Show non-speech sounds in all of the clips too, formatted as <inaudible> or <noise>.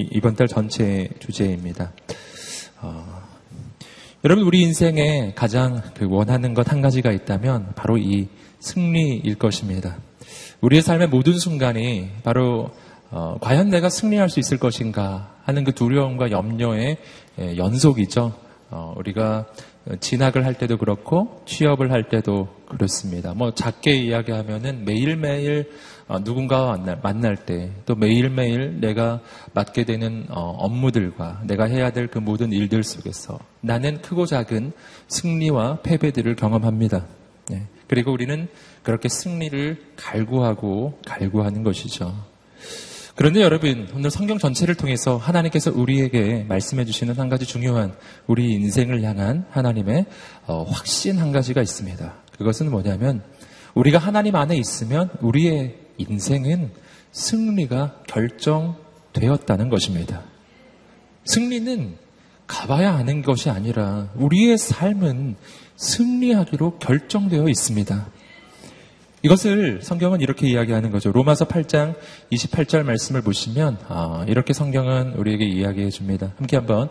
이, 번달 전체 주제입니다. 어, 여러분, 우리 인생에 가장 그 원하는 것 한 가지가 있다면 바로 이 승리일 것입니다. 우리의 삶의 모든 순간이 바로 어, 과연 내가 승리할 수 있을 것인가 하는 그 두려움과 염려의 예, 연속이죠. 어, 우리가 진학을 할 때도 그렇고 취업을 할 때도 그렇습니다. 뭐 작게 이야기하면은 매일매일 어, 누군가와 만날, 만날 때 또 매일매일 내가 맡게 되는 어, 업무들과 내가 해야 될 그 모든 일들 속에서 나는 크고 작은 승리와 패배들을 경험합니다. 네. 그리고 우리는 그렇게 승리를 갈구하고 갈구하는 것이죠. 그런데 여러분, 오늘 성경 전체를 통해서 하나님께서 우리에게 말씀해 주시는 한 가지 중요한 우리 인생을 향한 하나님의 어, 확신 한 가지가 있습니다. 그것은 뭐냐면 우리가 하나님 안에 있으면 우리의 인생은 승리가 결정되었다는 것입니다. 승리는 가봐야 하는 것이 아니라 우리의 삶은 승리하기로 결정되어 있습니다. 이것을 성경은 이렇게 이야기하는 거죠. 로마서 8장 28절 말씀을 보시면 아, 이렇게 성경은 우리에게 이야기해 줍니다. 함께 한번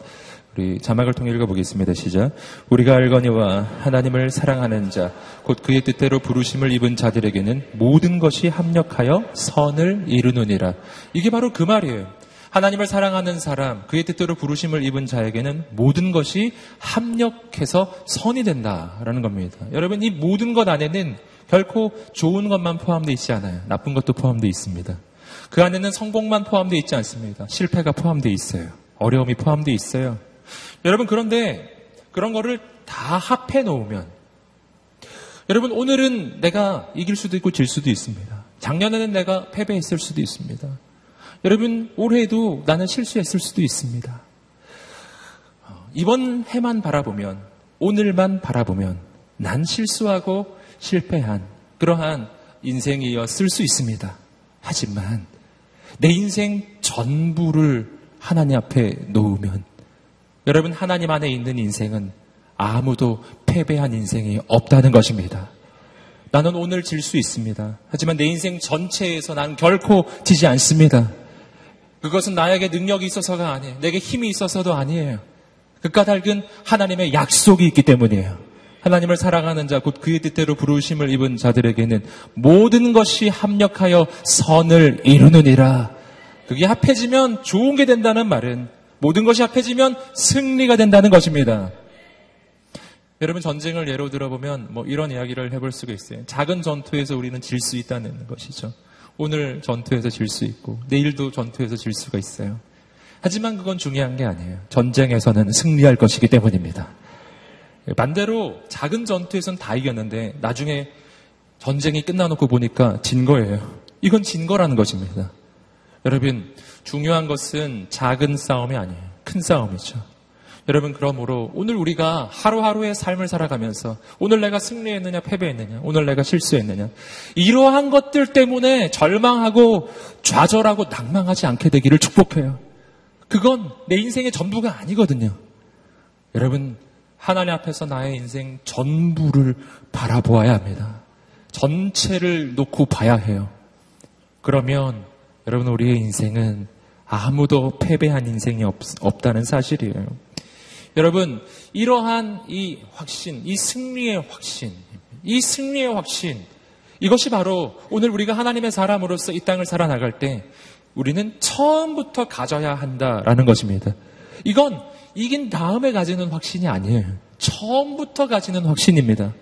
우리 자막을 통해 읽어보겠습니다. 시작. 우리가 알거니와 하나님을 사랑하는 자, 곧 그의 뜻대로 부르심을 입은 자들에게는 모든 것이 합력하여 선을 이루느니라. 이게 바로 그 말이에요. 하나님을 사랑하는 사람, 그의 뜻대로 부르심을 입은 자에게는 모든 것이 합력해서 선이 된다라는 겁니다. 여러분, 이 모든 것 안에는 결코 좋은 것만 포함되어 있지 않아요. 나쁜 것도 포함되어 있습니다. 그 안에는 성공만 포함되어 있지 않습니다. 실패가 포함되어 있어요. 어려움이 포함되어 있어요. 여러분 그런데 그런 거를 다 합해 놓으면 여러분 오늘은 내가 이길 수도 있고 질 수도 있습니다. 작년에는 내가 패배했을 수도 있습니다. 여러분 올해에도 나는 실수했을 수도 있습니다. 이번 해만 바라보면 오늘만 바라보면 난 실수하고 실패한 그러한 인생이었을 수 있습니다. 하지만 내 인생 전부를 하나님 앞에 놓으면 여러분 하나님 안에 있는 인생은 아무도 패배한 인생이 없다는 것입니다. 나는 오늘 질 수 있습니다. 하지만 내 인생 전체에서 난 결코 지지 않습니다. 그것은 나에게 능력이 있어서가 아니에요. 내게 힘이 있어서도 아니에요. 그 까 닭은 하나님의 약속이 있기 때문이에요. 하나님을 사랑하는 자, 곧 그의 뜻대로 부르심을 입은 자들에게는 모든 것이 합력하여 선을 이루느니라. 그게 합해지면 좋은 게 된다는 말은 모든 것이 합해지면 승리가 된다는 것입니다. 여러분 전쟁을 예로 들어보면 뭐 이런 이야기를 해볼 수가 있어요. 작은 전투에서 우리는 질 수 있다는 것이죠. 오늘 전투에서 질 수 있고 내일도 전투에서 질 수가 있어요. 하지만 그건 중요한 게 아니에요. 전쟁에서는 승리할 것이기 때문입니다. 반대로 작은 전투에서는 다 이겼는데 나중에 전쟁이 끝나놓고 보니까 진 거예요. 이건 진 거라는 것입니다. 여러분, 중요한 것은 작은 싸움이 아니에요. 큰 싸움이죠. 여러분, 그러므로 오늘 우리가 하루하루의 삶을 살아가면서 오늘 내가 승리했느냐, 패배했느냐, 오늘 내가 실수했느냐, 이러한 것들 때문에 절망하고 좌절하고 낭망하지 않게 되기를 축복해요. 그건 내 인생의 전부가 아니거든요. 여러분, 하나님 앞에서 나의 인생 전부를 바라보아야 합니다. 전체를 놓고 봐야 해요. 그러면 여러분 우리의 인생은 아무도 패배한 인생이 없, 없다는 사실이에요. 여러분 이러한 이 확신, 이 승리의 확신, 이 승리의 확신 이것이 바로 오늘 우리가 하나님의 사람으로서 이 땅을 살아나갈 때 우리는 처음부터 가져야 한다라는 것입니다. 이건 이긴 다음에 가지는 확신이 아니에요. 처음부터 가지는 확신입니다.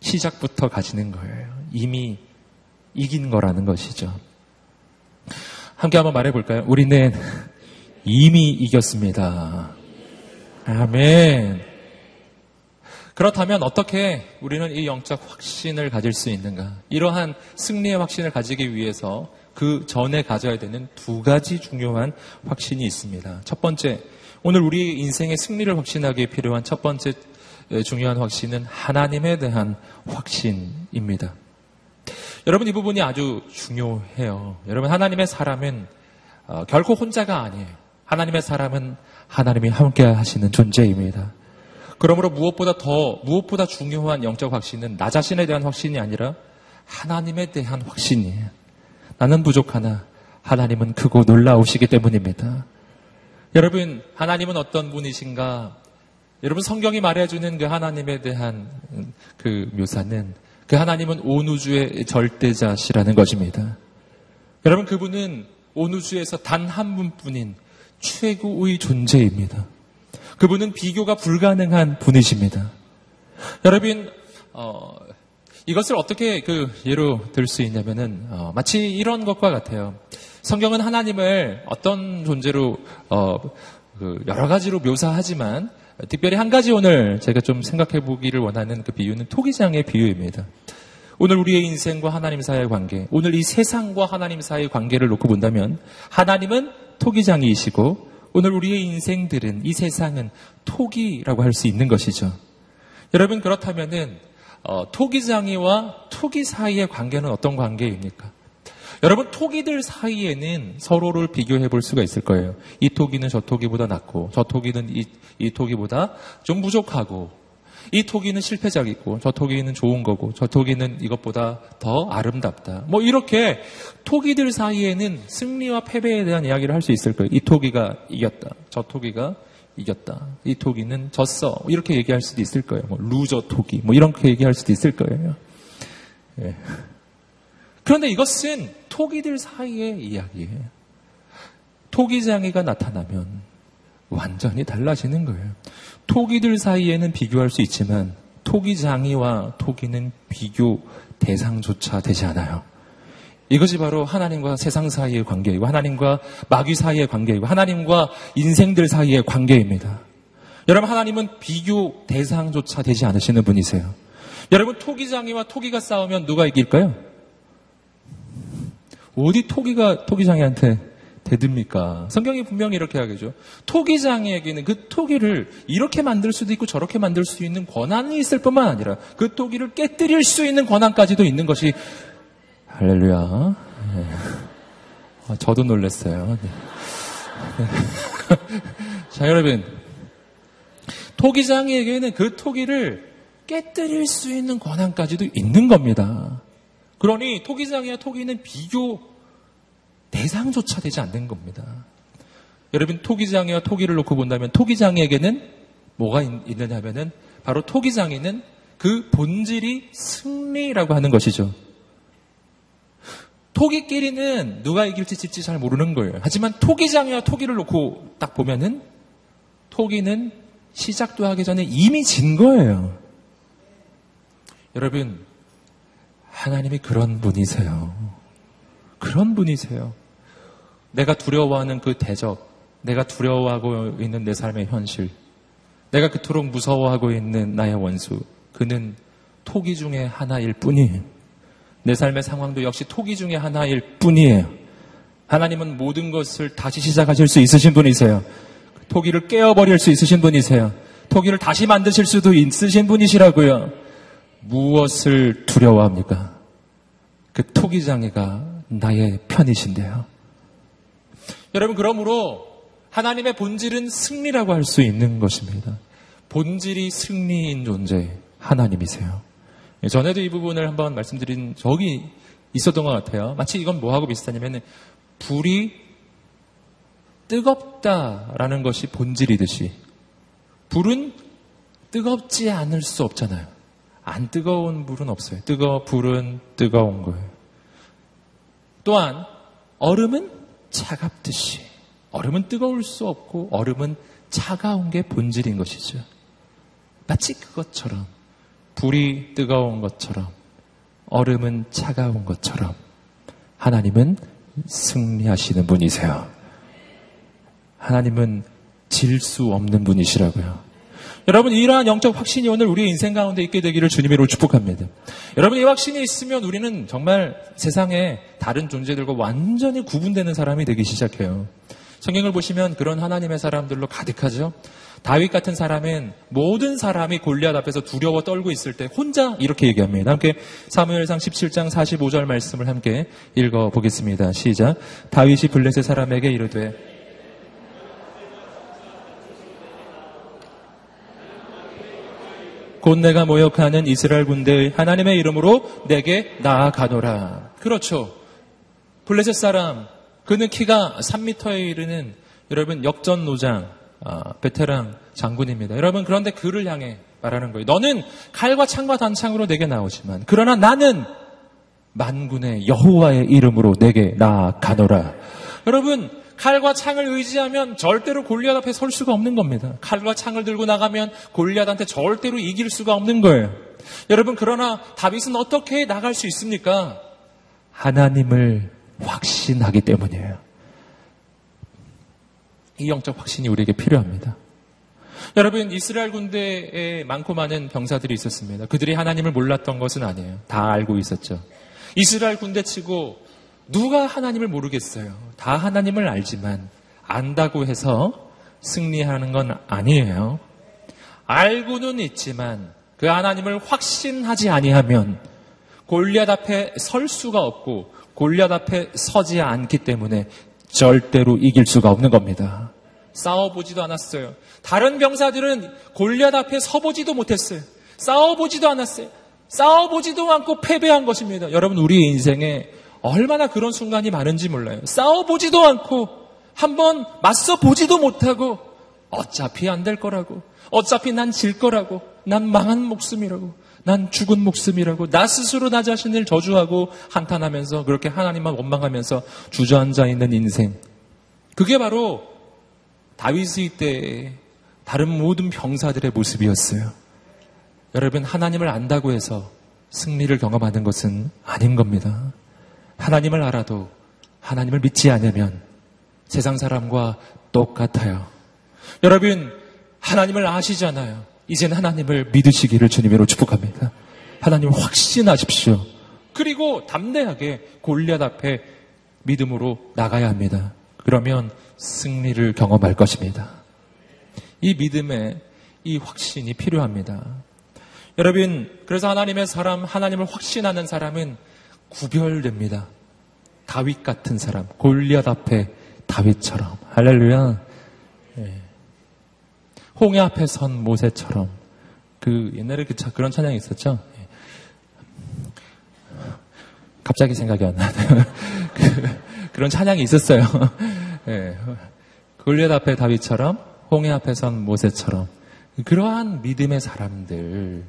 시작부터 가지는 거예요. 이미 이긴 거라는 것이죠. 함께 한번 말해 볼까요? 우리는 이미 이겼습니다. 아멘. 그렇다면 어떻게 우리는 이 영적 확신을 가질 수 있는가? 이러한 승리의 확신을 가지기 위해서 그 전에 가져야 되는 두 가지 중요한 확신이 있습니다. 첫 번째, 오늘 우리 인생의 승리를 확신하기에 필요한 첫 번째 중요한 확신은 하나님에 대한 확신입니다. 여러분 이 부분이 아주 중요해요. 여러분 하나님의 사람은 어, 결코 혼자가 아니에요. 하나님의 사람은 하나님이 함께 하시는 존재입니다. 그러므로 무엇보다 더 무엇보다 중요한 영적 확신은 나 자신에 대한 확신이 아니라 하나님에 대한 확신이에요. 나는 부족하나 하나님은 크고 놀라우시기 때문입니다. 여러분, 하나님은 어떤 분이신가? 여러분, 성경이 말해주는 그 하나님에 대한 그 묘사는 그 하나님은 온 우주의 절대자시라는 것입니다. 여러분, 그분은 온 우주에서 단 한 분뿐인 최고의 존재입니다. 그분은 비교가 불가능한 분이십니다. 여러분, 어, 이것을 어떻게 그 예로 들 수 있냐면은 어, 마치 이런 것과 같아요. 성경은 하나님을 어떤 존재로 어, 그 여러 가지로 묘사하지만 특별히 한 가지 오늘 제가 좀 생각해 보기를 원하는 그 비유는 토기장의 비유입니다. 오늘 우리의 인생과 하나님 사이의 관계, 오늘 이 세상과 하나님 사이의 관계를 놓고 본다면 하나님은 토기장이시고 오늘 우리의 인생들은 이 세상은 토기라고 할 수 있는 것이죠. 여러분 그렇다면은 어, 토기장이와 토기 사이의 관계는 어떤 관계입니까? 여러분 토기들 사이에는 서로를 비교해 볼 수가 있을 거예요. 이 토기는 저 토기보다 낫고 저 토기는 이, 이 토기보다 좀 부족하고 이 토기는 실패작이고 저 토기는 좋은 거고 저 토기는 이것보다 더 아름답다. 뭐 이렇게 토기들 사이에는 승리와 패배에 대한 이야기를 할 수 있을 거예요. 이 토기가 이겼다. 저 토기가 이겼다. 이 토기는 졌어. 이렇게 얘기할 수도 있을 거예요. 뭐 loser 토기. 뭐 이렇게 얘기할 수도 있을 거예요. 예. 그런데 이것은 토기들 사이의 이야기예요. 토기장이가 나타나면 완전히 달라지는 거예요. 토기들 사이에는 비교할 수 있지만 토기장이와 토기는 비교 대상조차 되지 않아요. 이것이 바로 하나님과 세상 사이의 관계이고 하나님과 마귀 사이의 관계이고 하나님과 인생들 사이의 관계입니다. 여러분 하나님은 비교 대상조차 되지 않으시는 분이세요. 여러분 토기장이와 토기가 싸우면 누가 이길까요? 어디 토기가 토기장이한테 대듭니까? 성경이 분명히 이렇게 하겠죠. 토기장이에게는 그 토기를 이렇게 만들 수도 있고 저렇게 만들 수 있는 권한이 있을 뿐만 아니라 그 토기를 깨뜨릴 수 있는 권한까지도 있는 것이 할렐루야. 네. 아, 저도 놀랐어요. 네. <laughs> 자, 여러분. 토기장에게는 그 토기를 깨뜨릴 수 있는 권한까지도 있는 겁니다. 그러니 토기장이와 토기는 비교 대상조차 되지 않는 겁니다. 여러분 토기장이와 토기를 놓고 본다면 토기장에게는 뭐가 있, 느냐 하면은 바로 토기장에는 그 본질이 승리라고 하는 것이죠. 토기끼리는 누가 이길지 질지 잘 모르는 거예요. 하지만 토기장이와 토기를 놓고 딱 보면은 토기는 시작도 하기 전에 이미 진 거예요. 여러분, 하나님이 그런 분이세요. 그런 분이세요. 내가 두려워하는 그 대적, 내가 두려워하고 있는 내 삶의 현실, 내가 그토록 무서워하고 있는 나의 원수, 그는 토기 중에 하나일 뿐이에요. 내 삶의 상황도 역시 토기 중에 하나일 뿐이에요. 하나님은 모든 것을 다시 시작하실 수 있으신 분이세요. 토기를 깨어버릴 수 있으신 분이세요. 토기를 다시 만드실 수도 있으신 분이시라고요. 무엇을 두려워합니까? 그 토기장애가 나의 편이신데요. 여러분, 그러므로 하나님의 본질은 승리라고 할 수 있는 것입니다. 본질이 승리인 존재, 하나님이세요. 전에도 이 부분을 한번 말씀드린 적이 있었던 것 같아요. 마치 이건 뭐하고 비슷하냐면, 불이 뜨겁다라는 것이 본질이듯이, 불은 뜨겁지 않을 수 없잖아요. 안 뜨거운 불은 없어요. 뜨거 불은 뜨거운 거예요. 또한 얼음은 차갑듯이 얼음은 뜨거울 수 없고 얼음은 차가운 게 본질인 것이죠. 마치 그것처럼 불이 뜨거운 것처럼 얼음은 차가운 것처럼 하나님은 승리하시는 분이세요. 하나님은 질 수 없는 분이시라고요. 여러분 이러한 영적 확신이 오늘 우리의 인생 가운데 있게 되기를 주님으로 축복합니다. 여러분 이 확신이 있으면 우리는 정말 세상에 다른 존재들과 완전히 구분되는 사람이 되기 시작해요. 성경을 보시면 그런 하나님의 사람들로 가득하죠. 다윗 같은 사람은 모든 사람이 골리앗 앞에서 두려워 떨고 있을 때 혼자 이렇게 얘기합니다. 함께 사무엘상 17장 45절 말씀을 함께 읽어 보겠습니다. 시작. 다윗이 블레셋 사람에게 이르되 곧 내가 모욕하는 이스라엘 군대의 하나님의 이름으로 내게 나아가노라. 그렇죠. 블레셋 사람 그는 키가 3m에 이르는 여러분 역전 노장 어, 베테랑 장군입니다. 여러분 그런데 그를 향해 말하는 거예요. 너는 칼과 창과 단창으로 내게 나오지만 그러나 나는 만군의 여호와의 이름으로 내게 나아가노라. 여러분 칼과 창을 의지하면 절대로 골리앗 앞에 설 수가 없는 겁니다. 칼과 창을 들고 나가면 골리앗한테 절대로 이길 수가 없는 거예요. 여러분 그러나 다윗은 어떻게 나갈 수 있습니까? 하나님을 확신하기 때문이에요. 이 영적 확신이 우리에게 필요합니다. 여러분, 이스라엘 군대에 많고 많은 병사들이 있었습니다. 그들이 하나님을 몰랐던 것은 아니에요. 다 알고 있었죠. 이스라엘 군대 치고 누가 하나님을 모르겠어요. 다 하나님을 알지만 안다고 해서 승리하는 건 아니에요. 알고는 있지만 그 하나님을 확신하지 아니하면 골리앗 앞에 설 수가 없고 골리앗 앞에 서지 않기 때문에 절대로 이길 수가 없는 겁니다. 싸워보지도 않았어요. 다른 병사들은 골리앗 앞에 서보지도 못했어요. 싸워보지도 않았어요. 싸워보지도 않고 패배한 것입니다. 여러분 우리의 인생에 얼마나 그런 순간이 많은지 몰라요. 싸워보지도 않고 한번 맞서보지도 못하고 어차피 안 될 거라고 어차피 난 질 거라고 난 망한 목숨이라고 난 죽은 목숨이라고 나 스스로 나 자신을 저주하고 한탄하면서 그렇게 하나님만 원망하면서 주저앉아 있는 인생. 그게 바로 다윗의 때 다른 모든 병사들의 모습이었어요. 여러분 하나님을 안다고 해서 승리를 경험하는 것은 아닌 겁니다. 하나님을 알아도 하나님을 믿지 않으면 세상 사람과 똑같아요. 여러분 하나님을 아시잖아요. 이제는 하나님을 믿으시기를 주님으로 축복합니다. 하나님 확신하십시오. 그리고 담대하게 골리앗 앞에 믿음으로 나가야 합니다. 그러면 승리를 경험할 것입니다. 이 믿음에 이 확신이 필요합니다. 여러분, 그래서 하나님의 사람, 하나님을 확신하는 사람은 구별됩니다. 다윗 같은 사람, 골리앗 앞에 다윗처럼. 할렐루야. 네. 홍해 앞에 선 모세처럼 그 옛날에 그 그런 찬양이 있었죠. 예. 갑자기 생각이 안 나네요. <laughs> 그, 런 찬양이 있었어요. <laughs> 예. 골리앗 앞에 다윗처럼 홍해 앞에 선 모세처럼 그러한 믿음의 사람들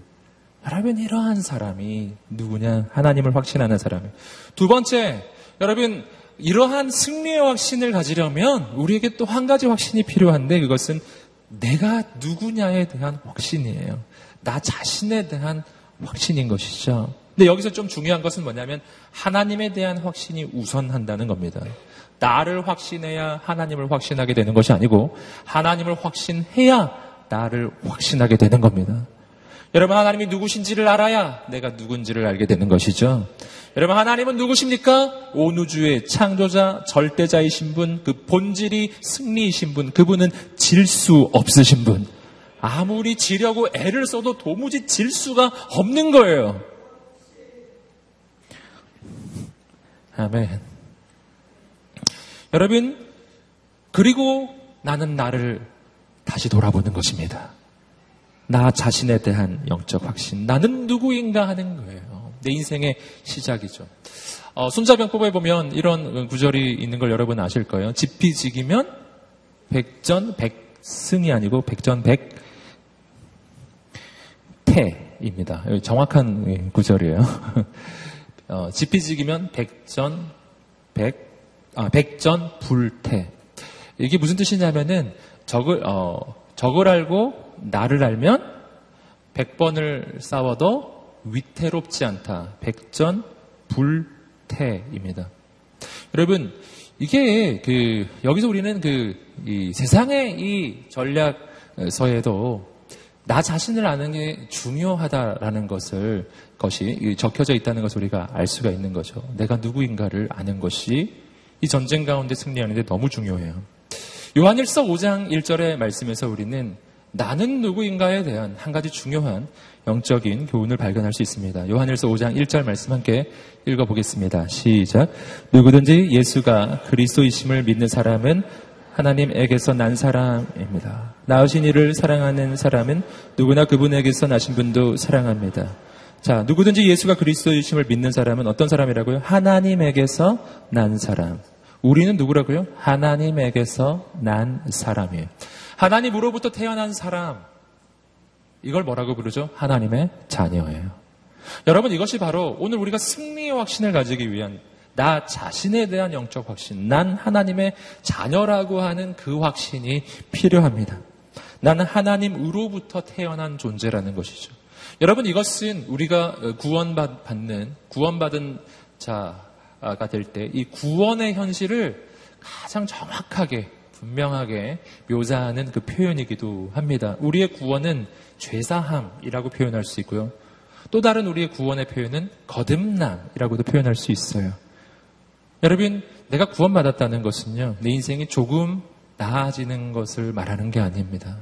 여러분 이러한 사람이 누구냐 하나님을 확신하는 사람이 두 번째 여러분 이러한 승리의 확신을 가지려면 우리에게 또 한 가지 확신이 필요한데 그것은 내가 누구냐에 대한 확신이에요. 나 자신에 대한 확신인 것이죠. 근데 여기서 좀 중요한 것은 뭐냐면 하나님에 대한 확신이 우선한다는 겁니다. 나를 확신해야 하나님을 확신하게 되는 것이 아니고 하나님을 확신해야 나를 확신하게 되는 겁니다. 여러분 하나님이 누구신지를 알아야 내가 누군지를 알게 되는 것이죠. 여러분 하나님은 누구십니까? 온 우주의 창조자, 절대자이신 분, 그 본질이 승리이신 분, 그분은 질 수 없으신 분. 아무리 지려고 애를 써도 도무지 질 수가 없는 거예요. 아멘. 여러분, 그리고 나는 나를 다시 돌아보는 것입니다. 나 자신에 대한 영적 확신. 나는 누구인가 하는 거예요. 내 인생의 시작이죠. 어, 손자병법에 보면 이런 구절이 있는 걸 여러분 아실 거예요. 지피지기면 백전 백승이 아니고 백전 백태입니다. 정확한 구절이에요. <laughs> 어, 지피지기면 백전 백, 아, 백전 불태. 이게 무슨 뜻이냐면은 적을, 어, 적을 알고 나를 알면 100번을 싸워도 위태롭지 않다. 백전 불태입니다. 여러분, 이게 그 여기서 우리는 그 세상의 이 전략서에도 나 자신을 아는 게 중요하다라는 것을 것이 적혀져 있다는 것을 우리가 알 수가 있는 거죠. 내가 누구인가를 아는 것이 이 전쟁 가운데 승리하는데 너무 중요해요. 요한일서 5장 1절의 말씀에서 우리는 나는 누구인가에 대한 한 가지 중요한 영적인 교훈을 발견할 수 있습니다. 요한일서 5장 1절 말씀 함께 읽어보겠습니다. 시작. 누구든지 예수가 그리스도이심을 믿는 사람은 하나님에게서 난 사람입니다. 나으신 이를 사랑하는 사람은 누구나 그분에게서 나신 분도 사랑합니다. 자, 누구든지 예수가 그리스도이심을 믿는 사람은 어떤 사람이라고요? 하나님에게서 난 사람. 우리는 누구라고요? 하나님에게서 난 사람이에요. 하나님으로부터 태어난 사람. 이걸 뭐라고 부르죠? 하나님의 자녀예요. 여러분 이것이 바로 오늘 우리가 승리의 확신을 가지기 위한 나 자신에 대한 영적 확신, 난 하나님의 자녀라고 하는 그 확신이 필요합니다. 나는 하나님으로부터 태어난 존재라는 것이죠. 여러분 이것은 우리가 구원받는 구원받은 자가 될 때 이 구원의 현실을 가장 정확하게 분명하게 묘사하는 그 표현이기도 합니다. 우리의 구원은 죄사함이라고 표현할 수 있고요. 또 다른 우리의 구원의 표현은 거듭남이라고도 표현할 수 있어요. 여러분, 내가 구원받았다는 것은요, 내 인생이 조금 나아지는 것을 말하는 게 아닙니다.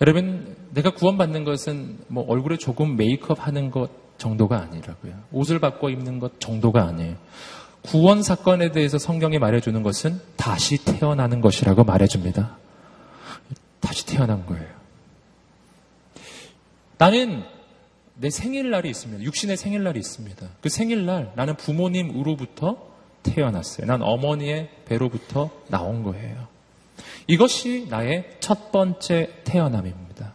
여러분, 내가 구원받는 것은 뭐 얼굴에 조금 메이크업 하는 것 정도가 아니라고요. 옷을 바꿔 입는 것 정도가 아니에요. 구원 사건에 대해서 성경이 말해주는 것은 다시 태어나는 것이라고 말해줍니다. 다시 태어난 거예요. 나는 내 생일날이 있습니다. 육신의 생일날이 있습니다. 그 생일날 나는 부모님으로부터 태어났어요. 난 어머니의 배로부터 나온 거예요. 이것이 나의 첫 번째 태어남입니다.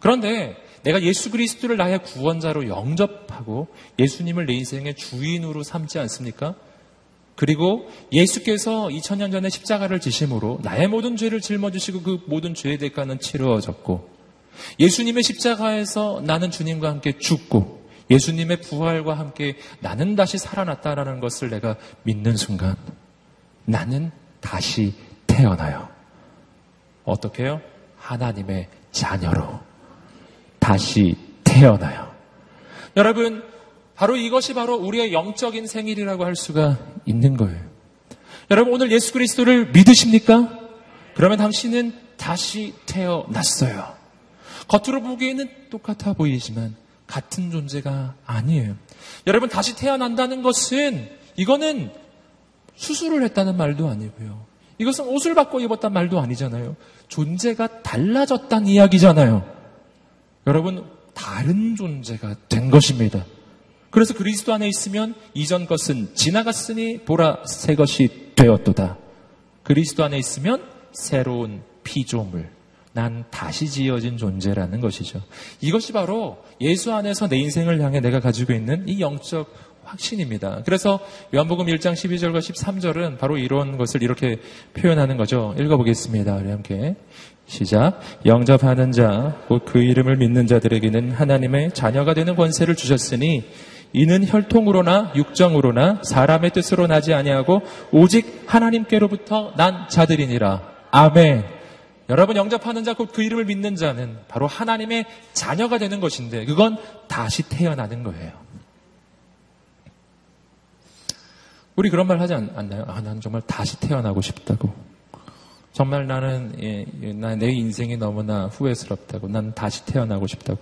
그런데 내가 예수 그리스도를 나의 구원자로 영접하고 예수님을 내 인생의 주인으로 삼지 않습니까? 그리고 예수께서 2000년 전에 십자가를 지심으로 나의 모든 죄를 짊어지시고 그 모든 죄의 대가는 치루어졌고 예수님의 십자가에서 나는 주님과 함께 죽고 예수님의 부활과 함께 나는 다시 살아났다라는 것을 내가 믿는 순간 나는 다시 태어나요. 어떻게 해요? 하나님의 자녀로 다시 태어나요. 여러분, 바로 이것이 바로 우리의 영적인 생일이라고 할 수가 있는 거예요. 여러분, 오늘 예수 그리스도를 믿으십니까? 그러면 당신은 다시 태어났어요. 겉으로 보기에는 똑같아 보이지만 같은 존재가 아니에요. 여러분, 다시 태어난다는 것은 이거는 수술을 했다는 말도 아니고요. 이것은 옷을 바꿔 입었단 말도 아니잖아요. 존재가 달라졌다는 이야기잖아요. 여러분, 다른 존재가 된 것입니다. 그래서 그리스도 안에 있으면 이전 것은 지나갔으니 보라 새 것이 되었도다. 그리스도 안에 있으면 새로운 피조물, 난 다시 지어진 존재라는 것이죠. 이것이 바로 예수 안에서 내 인생을 향해 내가 가지고 있는 이 영적 확신입니다. 그래서 요한복음 1장 12절과 13절은 바로 이런 것을 이렇게 표현하는 거죠. 읽어보겠습니다. 우리 함께. 시작. 영접하는 자, 곧 그 이름을 믿는 자들에게는 하나님의 자녀가 되는 권세를 주셨으니 이는 혈통으로나 육정으로나 사람의 뜻으로 나지 아니하고 오직 하나님께로부터 난 자들이니라. 아멘. 여러분 영접하는 자, 곧 그 이름을 믿는 자는 바로 하나님의 자녀가 되는 것인데 그건 다시 태어나는 거예요. 우리 그런 말 하지 않, 나요 아, 난 정말 다시 태어나고 싶다고. 정말 나는 예, 예, 내 인생이 너무나 후회스럽다고. 난 다시 태어나고 싶다고.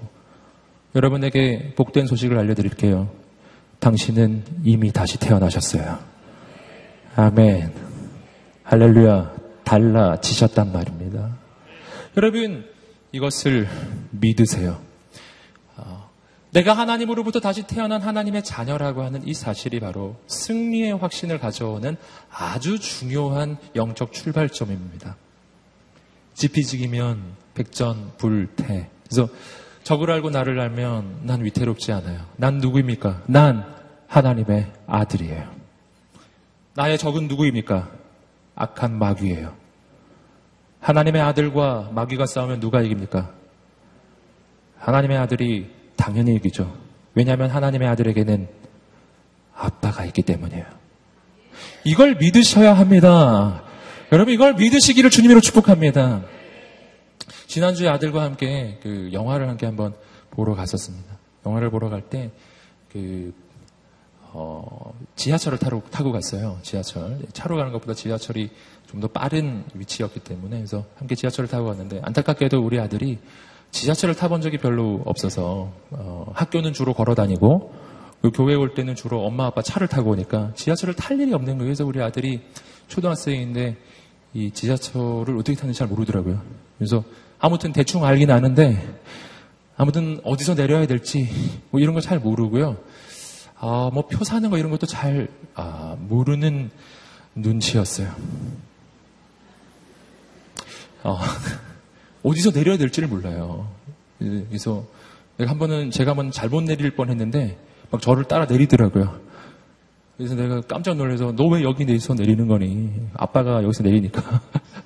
여러분에게 복된 소식을 알려드릴게요. 당신은 이미 다시 태어나셨어요. 아멘. 할렐루야. 달라지셨단 말입니다. 여러분, 이것을 믿으세요. 내가 하나님으로부터 다시 태어난 하나님의 자녀라고 하는 이 사실이 바로 승리의 확신을 가져오는 아주 중요한 영적 출발점입니다. 지피지기면 백전불태. 그래서 적을 알고 나를 알면 난 위태롭지 않아요. 난 누구입니까? 난 하나님의 아들이에요. 나의 적은 누구입니까? 악한 마귀예요. 하나님의 아들과 마귀가 싸우면 누가 이깁니까? 하나님의 아들이 당연히 이기죠. 왜냐하면 하나님의 아들에게는 아빠가 있기 때문이에요. 이걸 믿으셔야 합니다. 여러분 이걸 믿으시기를 주님으로 축복합니다. 지난주에 아들과 함께 그 영화를 함께 한번 보러 갔었습니다. 영화를 보러 갈 때그 어, 지하철을 타고, 타고 갔어요. 지하철. 차로 가는 것보다 지하철이 좀 더 빠른 위치였기 때문에 그래서 함께 지하철을 타고 갔는데 안타깝게도 우리 아들이 지하철을 타본 적이 별로 없어서 어, 학교는 주로 걸어 다니고 교회 올 때는 주로 엄마 아빠 차를 타고 오니까 지하철을 탈 일이 없는 거예요. 그래서 우리 아들이 초등학생인데 이 지하철을 어떻게 타는지 잘 모르더라고요. 그래서 아무튼 대충 알긴 아는데 아무튼 어디서 내려야 될지 뭐 이런 거잘 모르고요. 아, 뭐 표 사는 거 이런 것도 잘 아, 모르는 눈치였어요. 어, 어디서 내려야 될지를 몰라요. 그래서 내가 한 번은 제가 한번 잘못 내릴 뻔 했는데 막 저를 따라 내리더라고요. 그래서 내가 깜짝 놀라서 너 왜 여기서 내리는 거니? 아빠가 여기서 내리니까.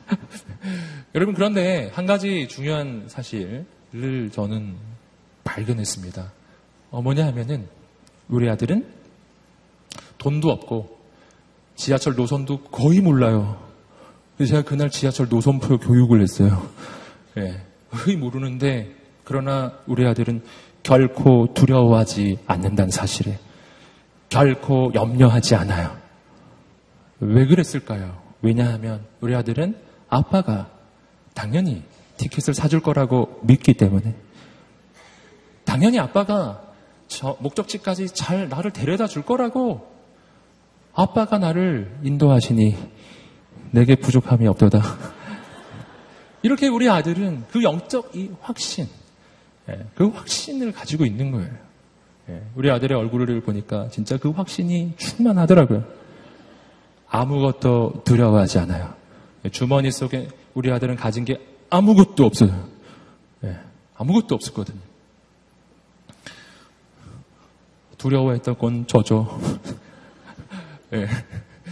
<laughs> 여러분 그런데 한 가지 중요한 사실을 저는 발견했습니다. 어, 뭐냐 하면은 우리 아들은 돈도 없고 지하철 노선도 거의 몰라요. 그래서 제가 그날 지하철 노선표 교육을 했어요. 예, 거의 모르는데 그러나 우리 아들은 결코 두려워하지 않는다는 사실에 결코 염려하지 않아요. 왜 그랬을까요? 왜냐하면 우리 아들은 아빠가 당연히 티켓을 사줄 거라고 믿기 때문에 당연히 아빠가 저 목적지까지 잘 나를 데려다 줄 거라고 아빠가 나를 인도하시니 내게 부족함이 없도다. 이렇게 우리 아들은 그 영적 이 확신, 예, 그 확신을 가지고 있는 거예요. 예, 우리 아들의 얼굴을 보니까 진짜 그 확신이 충만하더라고요. 아무것도 두려워하지 않아요. 예, 주머니 속에 우리 아들은 가진 게 아무것도 없어요. 아무것도 없었거든요. 두려워했던 건 저죠. 네.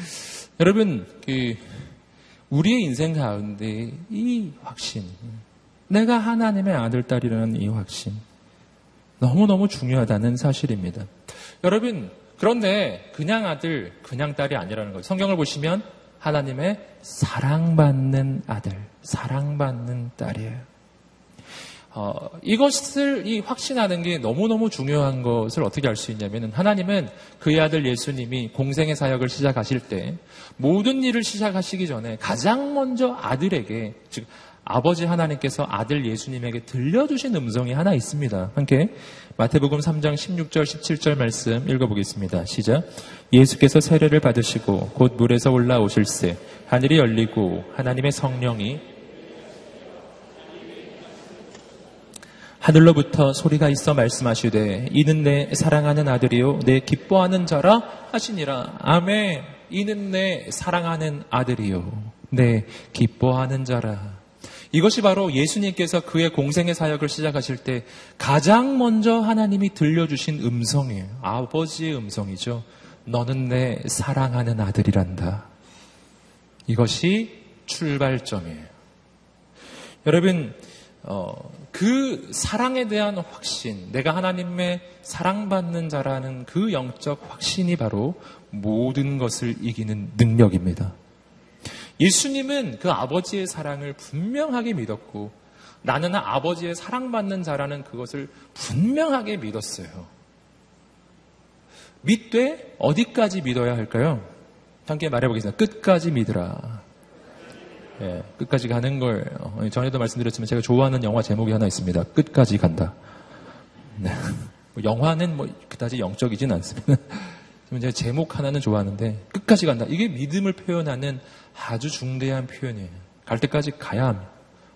<laughs> 여러분, 그, 우리의 인생 가운데 이 확신, 내가 하나님의 아들, 딸이라는 이 확신, 너무너무 중요하다는 사실입니다. 여러분, 그런데 그냥 아들, 그냥 딸이 아니라는 거예요. 성경을 보시면 하나님의 사랑받는 아들, 사랑받는 딸이에요. 어, 이것을 이 확신하는 게 너무너무 중요한 것을 어떻게 알 수 있냐면 하나님은 그의 아들 예수님이 공생의 사역을 시작하실 때 모든 일을 시작하시기 전에 가장 먼저 아들에게 즉 아버지 하나님께서 아들 예수님에게 들려주신 음성이 하나 있습니다. 함께 마태복음 3장 16절 17절 말씀 읽어보겠습니다. 시작. 예수께서 세례를 받으시고 곧 물에서 올라오실새 하늘이 열리고 하나님의 성령이 하늘로부터 소리가 있어 말씀하시되 이는 내 사랑하는 아들이요 내 기뻐하는 자라 하시니라. 아멘. 이는 내 사랑하는 아들이요 내 기뻐하는 자라. 이것이 바로 예수님께서 그의 공생의 사역을 시작하실 때 가장 먼저 하나님이 들려주신 음성이에요. 아버지의 음성이죠. 너는 내 사랑하는 아들이란다. 이것이 출발점이에요. 여러분 어, 그 사랑에 대한 확신, 내가 하나님의 사랑받는 자라는 그 영적 확신이 바로 모든 것을 이기는 능력입니다. 예수님은 그 아버지의 사랑을 분명하게 믿었고 나는 아버지의 사랑받는 자라는 그것을 분명하게 믿었어요. 믿되 어디까지 믿어야 할까요? 함께 말해보겠습니다. 끝까지 믿으라. 예, 끝까지 가는 걸 어, 전에도 말씀드렸지만 제가 좋아하는 영화 제목이 하나 있습니다. 끝까지 간다. 네. 뭐 영화는 뭐 그다지 영적이진 않습니다. <laughs> 제가 제목 하나는 좋아하는데 끝까지 간다. 이게 믿음을 표현하는 아주 중대한 표현이에요. 갈 때까지 가야 합니다.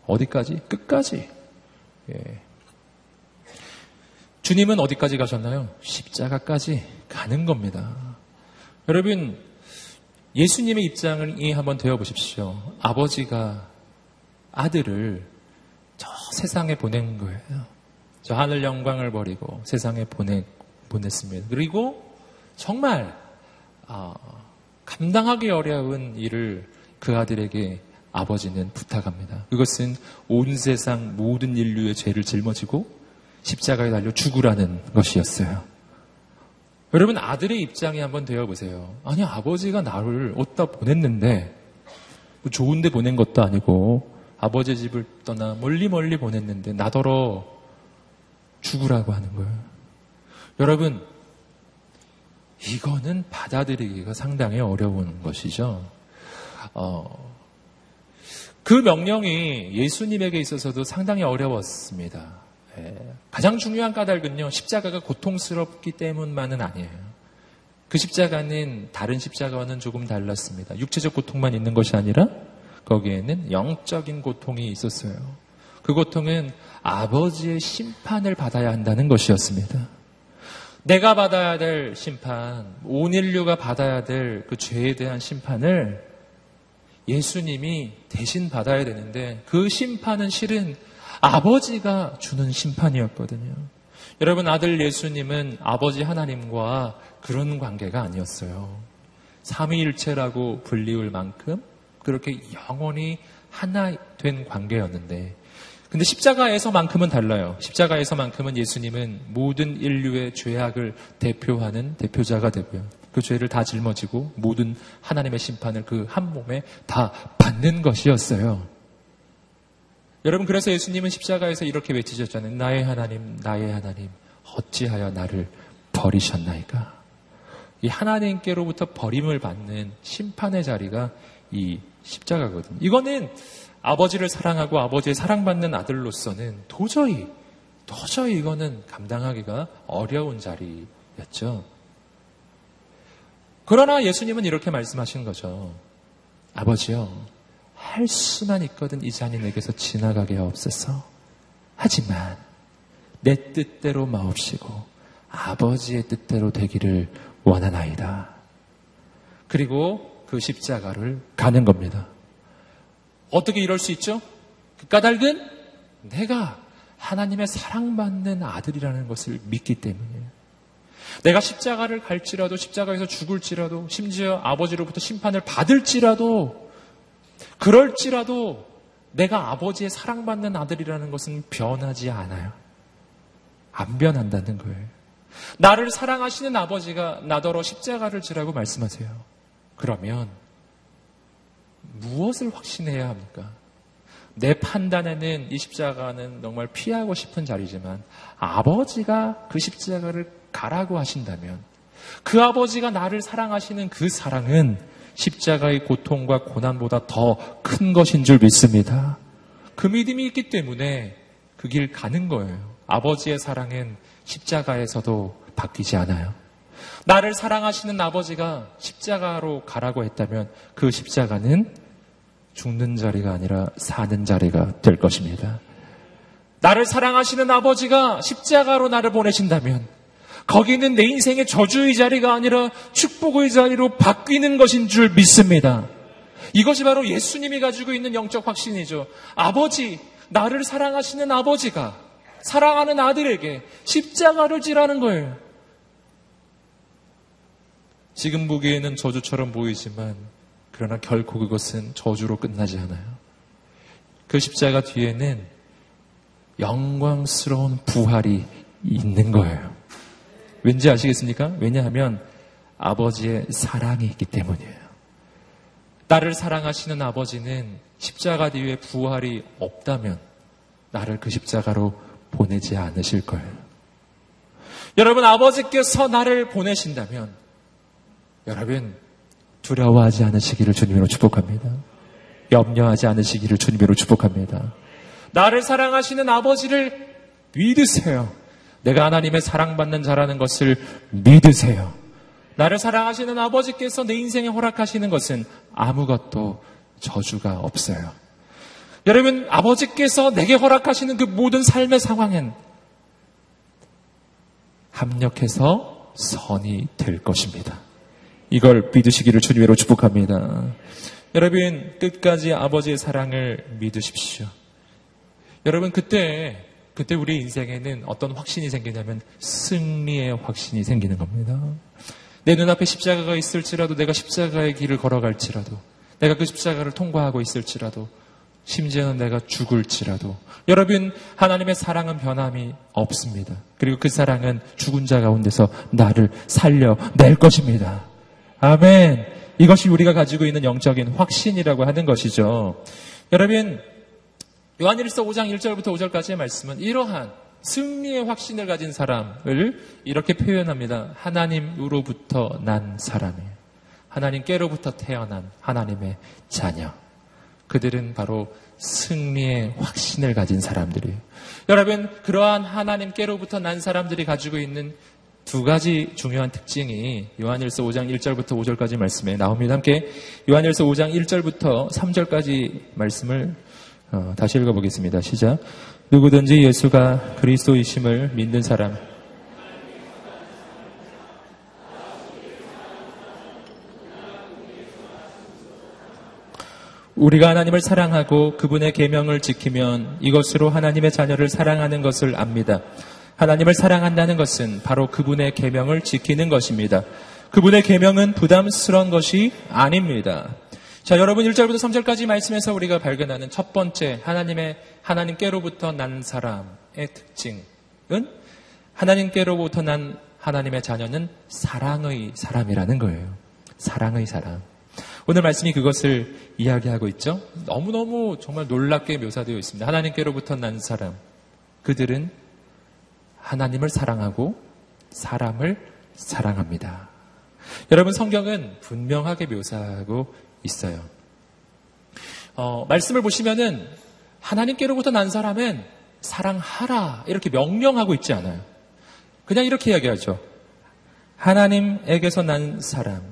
어디까지? 끝까지. 예. 주님은 어디까지 가셨나요? 십자가까지 가는 겁니다. 여러분, 예수님의 입장을 이 한번 되어 보십시오. 아버지가 아들을 저 세상에 보낸 거예요. 저 하늘 영광을 버리고 세상에 보내, 보냈습니다. 그리고 정말 어, 감당하기 어려운 일을 그 아들에게 아버지는 부탁합니다. 그것은 온 세상 모든 인류의 죄를 짊어지고 십자가에 달려 죽으라는 것이었어요. 여러분 아들의 입장에 한번 되어보세요. 아니 아버지가 나를 어디다 보냈는데 뭐 좋은데 보낸 것도 아니고 아버지 집을 떠나 멀리 멀리 보냈는데 나더러 죽으라고 하는 거예요. 여러분 이거는 받아들이기가 상당히 어려운 것이죠. 어, 그 명령이 예수님에게 있어서도 상당히 어려웠습니다. 예. 가장 중요한 까닭은요, 십자가가 고통스럽기 때문만은 아니에요. 그 십자가는 다른 십자가와는 조금 달랐습니다. 육체적 고통만 있는 것이 아니라 거기에는 영적인 고통이 있었어요. 그 고통은 아버지의 심판을 받아야 한다는 것이었습니다. 내가 받아야 될 심판, 온 인류가 받아야 될 그 죄에 대한 심판을 예수님이 대신 받아야 되는데 그 심판은 실은 아버지가 주는 심판이었거든요. 여러분 아들 예수님은 아버지 하나님과 그런 관계가 아니었어요. 삼위일체라고 불리울 만큼 그렇게 영원히 하나 된 관계였는데 근데 십자가에서만큼은 달라요. 십자가에서만큼은 예수님은 모든 인류의 죄악을 대표하는 대표자가 되고요. 그 죄를 다 짊어지고 모든 하나님의 심판을 그 한 몸에 다 받는 것이었어요. 여러분 그래서 예수님은 십자가에서 이렇게 외치셨잖아요. 나의 하나님, 나의 하나님, 어찌하여 나를 버리셨나이까? 이 하나님께로부터 버림을 받는 심판의 자리가 이 십자가거든요. 이거는 아버지를 사랑하고 아버지의 사랑받는 아들로서는 도저히, 도저히 이거는 감당하기가 어려운 자리였죠. 그러나 예수님은 이렇게 말씀하신 거죠. 아버지요, 할 수만 있거든 이 잔이 내게서 지나가게 없어서. 하지만 내 뜻대로 마옵시고 아버지의 뜻대로 되기를 원하나이다. 그리고 그 십자가를 가는 겁니다. 어떻게 이럴 수 있죠? 그 까닭은 내가 하나님의 사랑받는 아들이라는 것을 믿기 때문이에요. 내가 십자가를 갈지라도 십자가에서 죽을지라도 심지어 아버지로부터 심판을 받을지라도 그럴지라도 내가 아버지의 사랑받는 아들이라는 것은 변하지 않아요. 안 변한다는 거예요. 나를 사랑하시는 아버지가 나더러 십자가를 지라고 말씀하세요. 그러면 무엇을 확신해야 합니까? 내 판단에는 이 십자가는 정말 피하고 싶은 자리지만 아버지가 그 십자가를 가라고 하신다면 그 아버지가 나를 사랑하시는 그 사랑은 십자가의 고통과 고난보다 더 큰 것인 줄 믿습니다. 그 믿음이 있기 때문에 그 길 가는 거예요. 아버지의 사랑은 십자가에서도 바뀌지 않아요. 나를 사랑하시는 아버지가 십자가로 가라고 했다면 그 십자가는 죽는 자리가 아니라 사는 자리가 될 것입니다. 나를 사랑하시는 아버지가 십자가로 나를 보내신다면 거기는 내 인생의 저주의 자리가 아니라 축복의 자리로 바뀌는 것인 줄 믿습니다. 이것이 바로 예수님이 가지고 있는 영적 확신이죠. 아버지, 나를 사랑하시는 아버지가 사랑하는 아들에게 십자가를 지라는 거예요. 지금 보기에는 저주처럼 보이지만 그러나 결코 그것은 저주로 끝나지 않아요. 그 십자가 뒤에는 영광스러운 부활이 있는 거예요. 왠지 아시겠습니까? 왜냐하면 아버지의 사랑이 있기 때문이에요. 나를 사랑하시는 아버지는 십자가 뒤에 부활이 없다면 나를 그 십자가로 보내지 않으실 거예요. 여러분, 아버지께서 나를 보내신다면 여러분, 두려워하지 않으시기를 주님으로 축복합니다. 염려하지 않으시기를 주님으로 축복합니다. 나를 사랑하시는 아버지를 믿으세요. 내가 하나님의 사랑받는 자라는 것을 믿으세요. 나를 사랑하시는 아버지께서 내 인생에 허락하시는 것은 아무것도 저주가 없어요. 여러분, 아버지께서 내게 허락하시는 그 모든 삶의 상황엔 합력해서 선이 될 것입니다. 이걸 믿으시기를 주님으로 축복합니다. 여러분, 끝까지 아버지의 사랑을 믿으십시오. 여러분, 그때, 그때 우리 인생에는 어떤 확신이 생기냐면 승리의 확신이 생기는 겁니다. 내 눈앞에 십자가가 있을지라도 내가 십자가의 길을 걸어갈지라도 내가 그 십자가를 통과하고 있을지라도 심지어는 내가 죽을지라도 여러분 하나님의 사랑은 변함이 없습니다. 그리고 그 사랑은 죽은 자 가운데서 나를 살려낼 것입니다. 아멘. 이것이 우리가 가지고 있는 영적인 확신이라고 하는 것이죠. 여러분, 요한일서 5장 1절부터 5절까지의 말씀은 이러한 승리의 확신을 가진 사람을 이렇게 표현합니다. 하나님으로부터 난 사람이에요. 하나님께로부터 태어난 하나님의 자녀. 그들은 바로 승리의 확신을 가진 사람들이에요. 여러분, 그러한 하나님께로부터 난 사람들이 가지고 있는 두 가지 중요한 특징이 요한일서 5장 1절부터 5절까지 말씀에 나옵니다. 함께 요한일서 5장 1절부터 3절까지 말씀을 어, 다시 읽어보겠습니다. 시작. 누구든지 예수가 그리스도이심을 믿는 사람. 우리가 하나님을 사랑하고 그분의 계명을 지키면 이것으로 하나님의 자녀를 사랑하는 것을 압니다. 하나님을 사랑한다는 것은 바로 그분의 계명을 지키는 것입니다. 그분의 계명은 부담스러운 것이 아닙니다. 자, 여러분 1절부터 3절까지 말씀에서 우리가 발견하는 첫 번째 하나님의 하나님께로부터 난 사람의 특징은 하나님께로부터 난 하나님의 자녀는 사랑의 사람이라는 거예요. 사랑의 사람. 오늘 말씀이 그것을 이야기하고 있죠. 너무너무 정말 놀랍게 묘사되어 있습니다. 하나님께로부터 난 사람. 그들은 하나님을 사랑하고 사람을 사랑합니다. 여러분 성경은 분명하게 묘사하고 있어요. 어, 말씀을 보시면은 하나님께로부터 난 사람은 사랑하라 이렇게 명령하고 있지 않아요. 그냥 이렇게 이야기하죠. 하나님에게서 난 사람,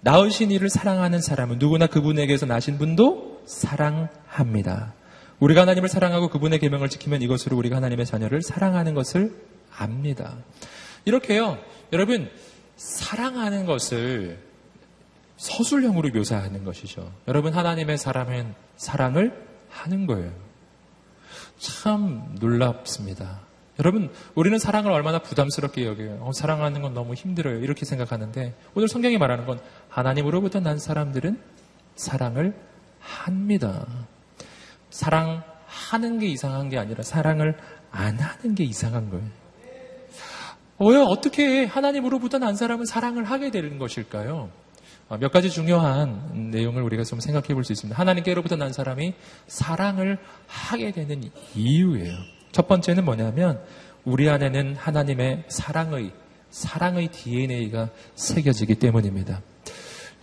나으신 이를 사랑하는 사람은 누구나 그분에게서 나신 분도 사랑합니다. 우리가 하나님을 사랑하고 그분의 계명을 지키면 이것으로 우리가 하나님의 자녀를 사랑하는 것을 압니다. 이렇게요. 여러분 사랑하는 것을 서술형으로 묘사하는 것이죠. 여러분 하나님의 사람은 사랑을 하는 거예요. 참 놀랍습니다. 여러분, 우리는 사랑을 얼마나 부담스럽게 여겨요. 어, 사랑하는 건 너무 힘들어요. 이렇게 생각하는데, 오늘 성경이 말하는 건 하나님으로부터 난 사람들은 사랑을 합니다. 사랑하는 게 이상한 게 아니라 사랑을 안 하는 게 이상한 거예요. 왜 어떻게 하나님으로부터 난 사람은 사랑을 하게 되는 것일까요? 어, 몇 가지 중요한 내용을 우리가 좀 생각해 볼 수 있습니다. 하나님께로부터 난 사람이 사랑을 하게 되는 이유예요. 첫 번째는 뭐냐면 우리 안에는 하나님의 사랑의 사랑의 DNA가 새겨지기 때문입니다.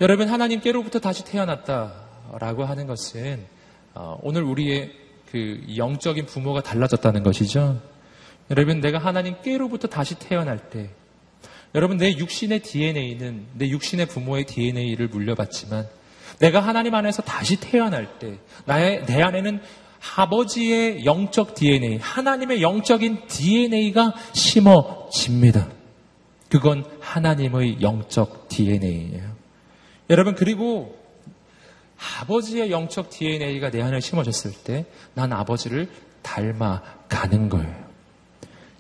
여러분 하나님께로부터 다시 태어났다라고 하는 것은 어, 오늘 우리의 그 영적인 부모가 달라졌다는 것이죠. 여러분 내가 하나님께로부터 다시 태어날 때 여러분 내 육신의 DNA는 내 육신의 부모의 DNA를 물려받지만 내가 하나님 안에서 다시 태어날 때 나의 내 안에는 아버지의 영적 DNA, 하나님의 영적인 DNA가 심어집니다. 그건 하나님의 영적 DNA예요. 여러분, 그리고 아버지의 영적 DNA가 내 안에 심어졌을 때 난 아버지를 닮아가는 거예요.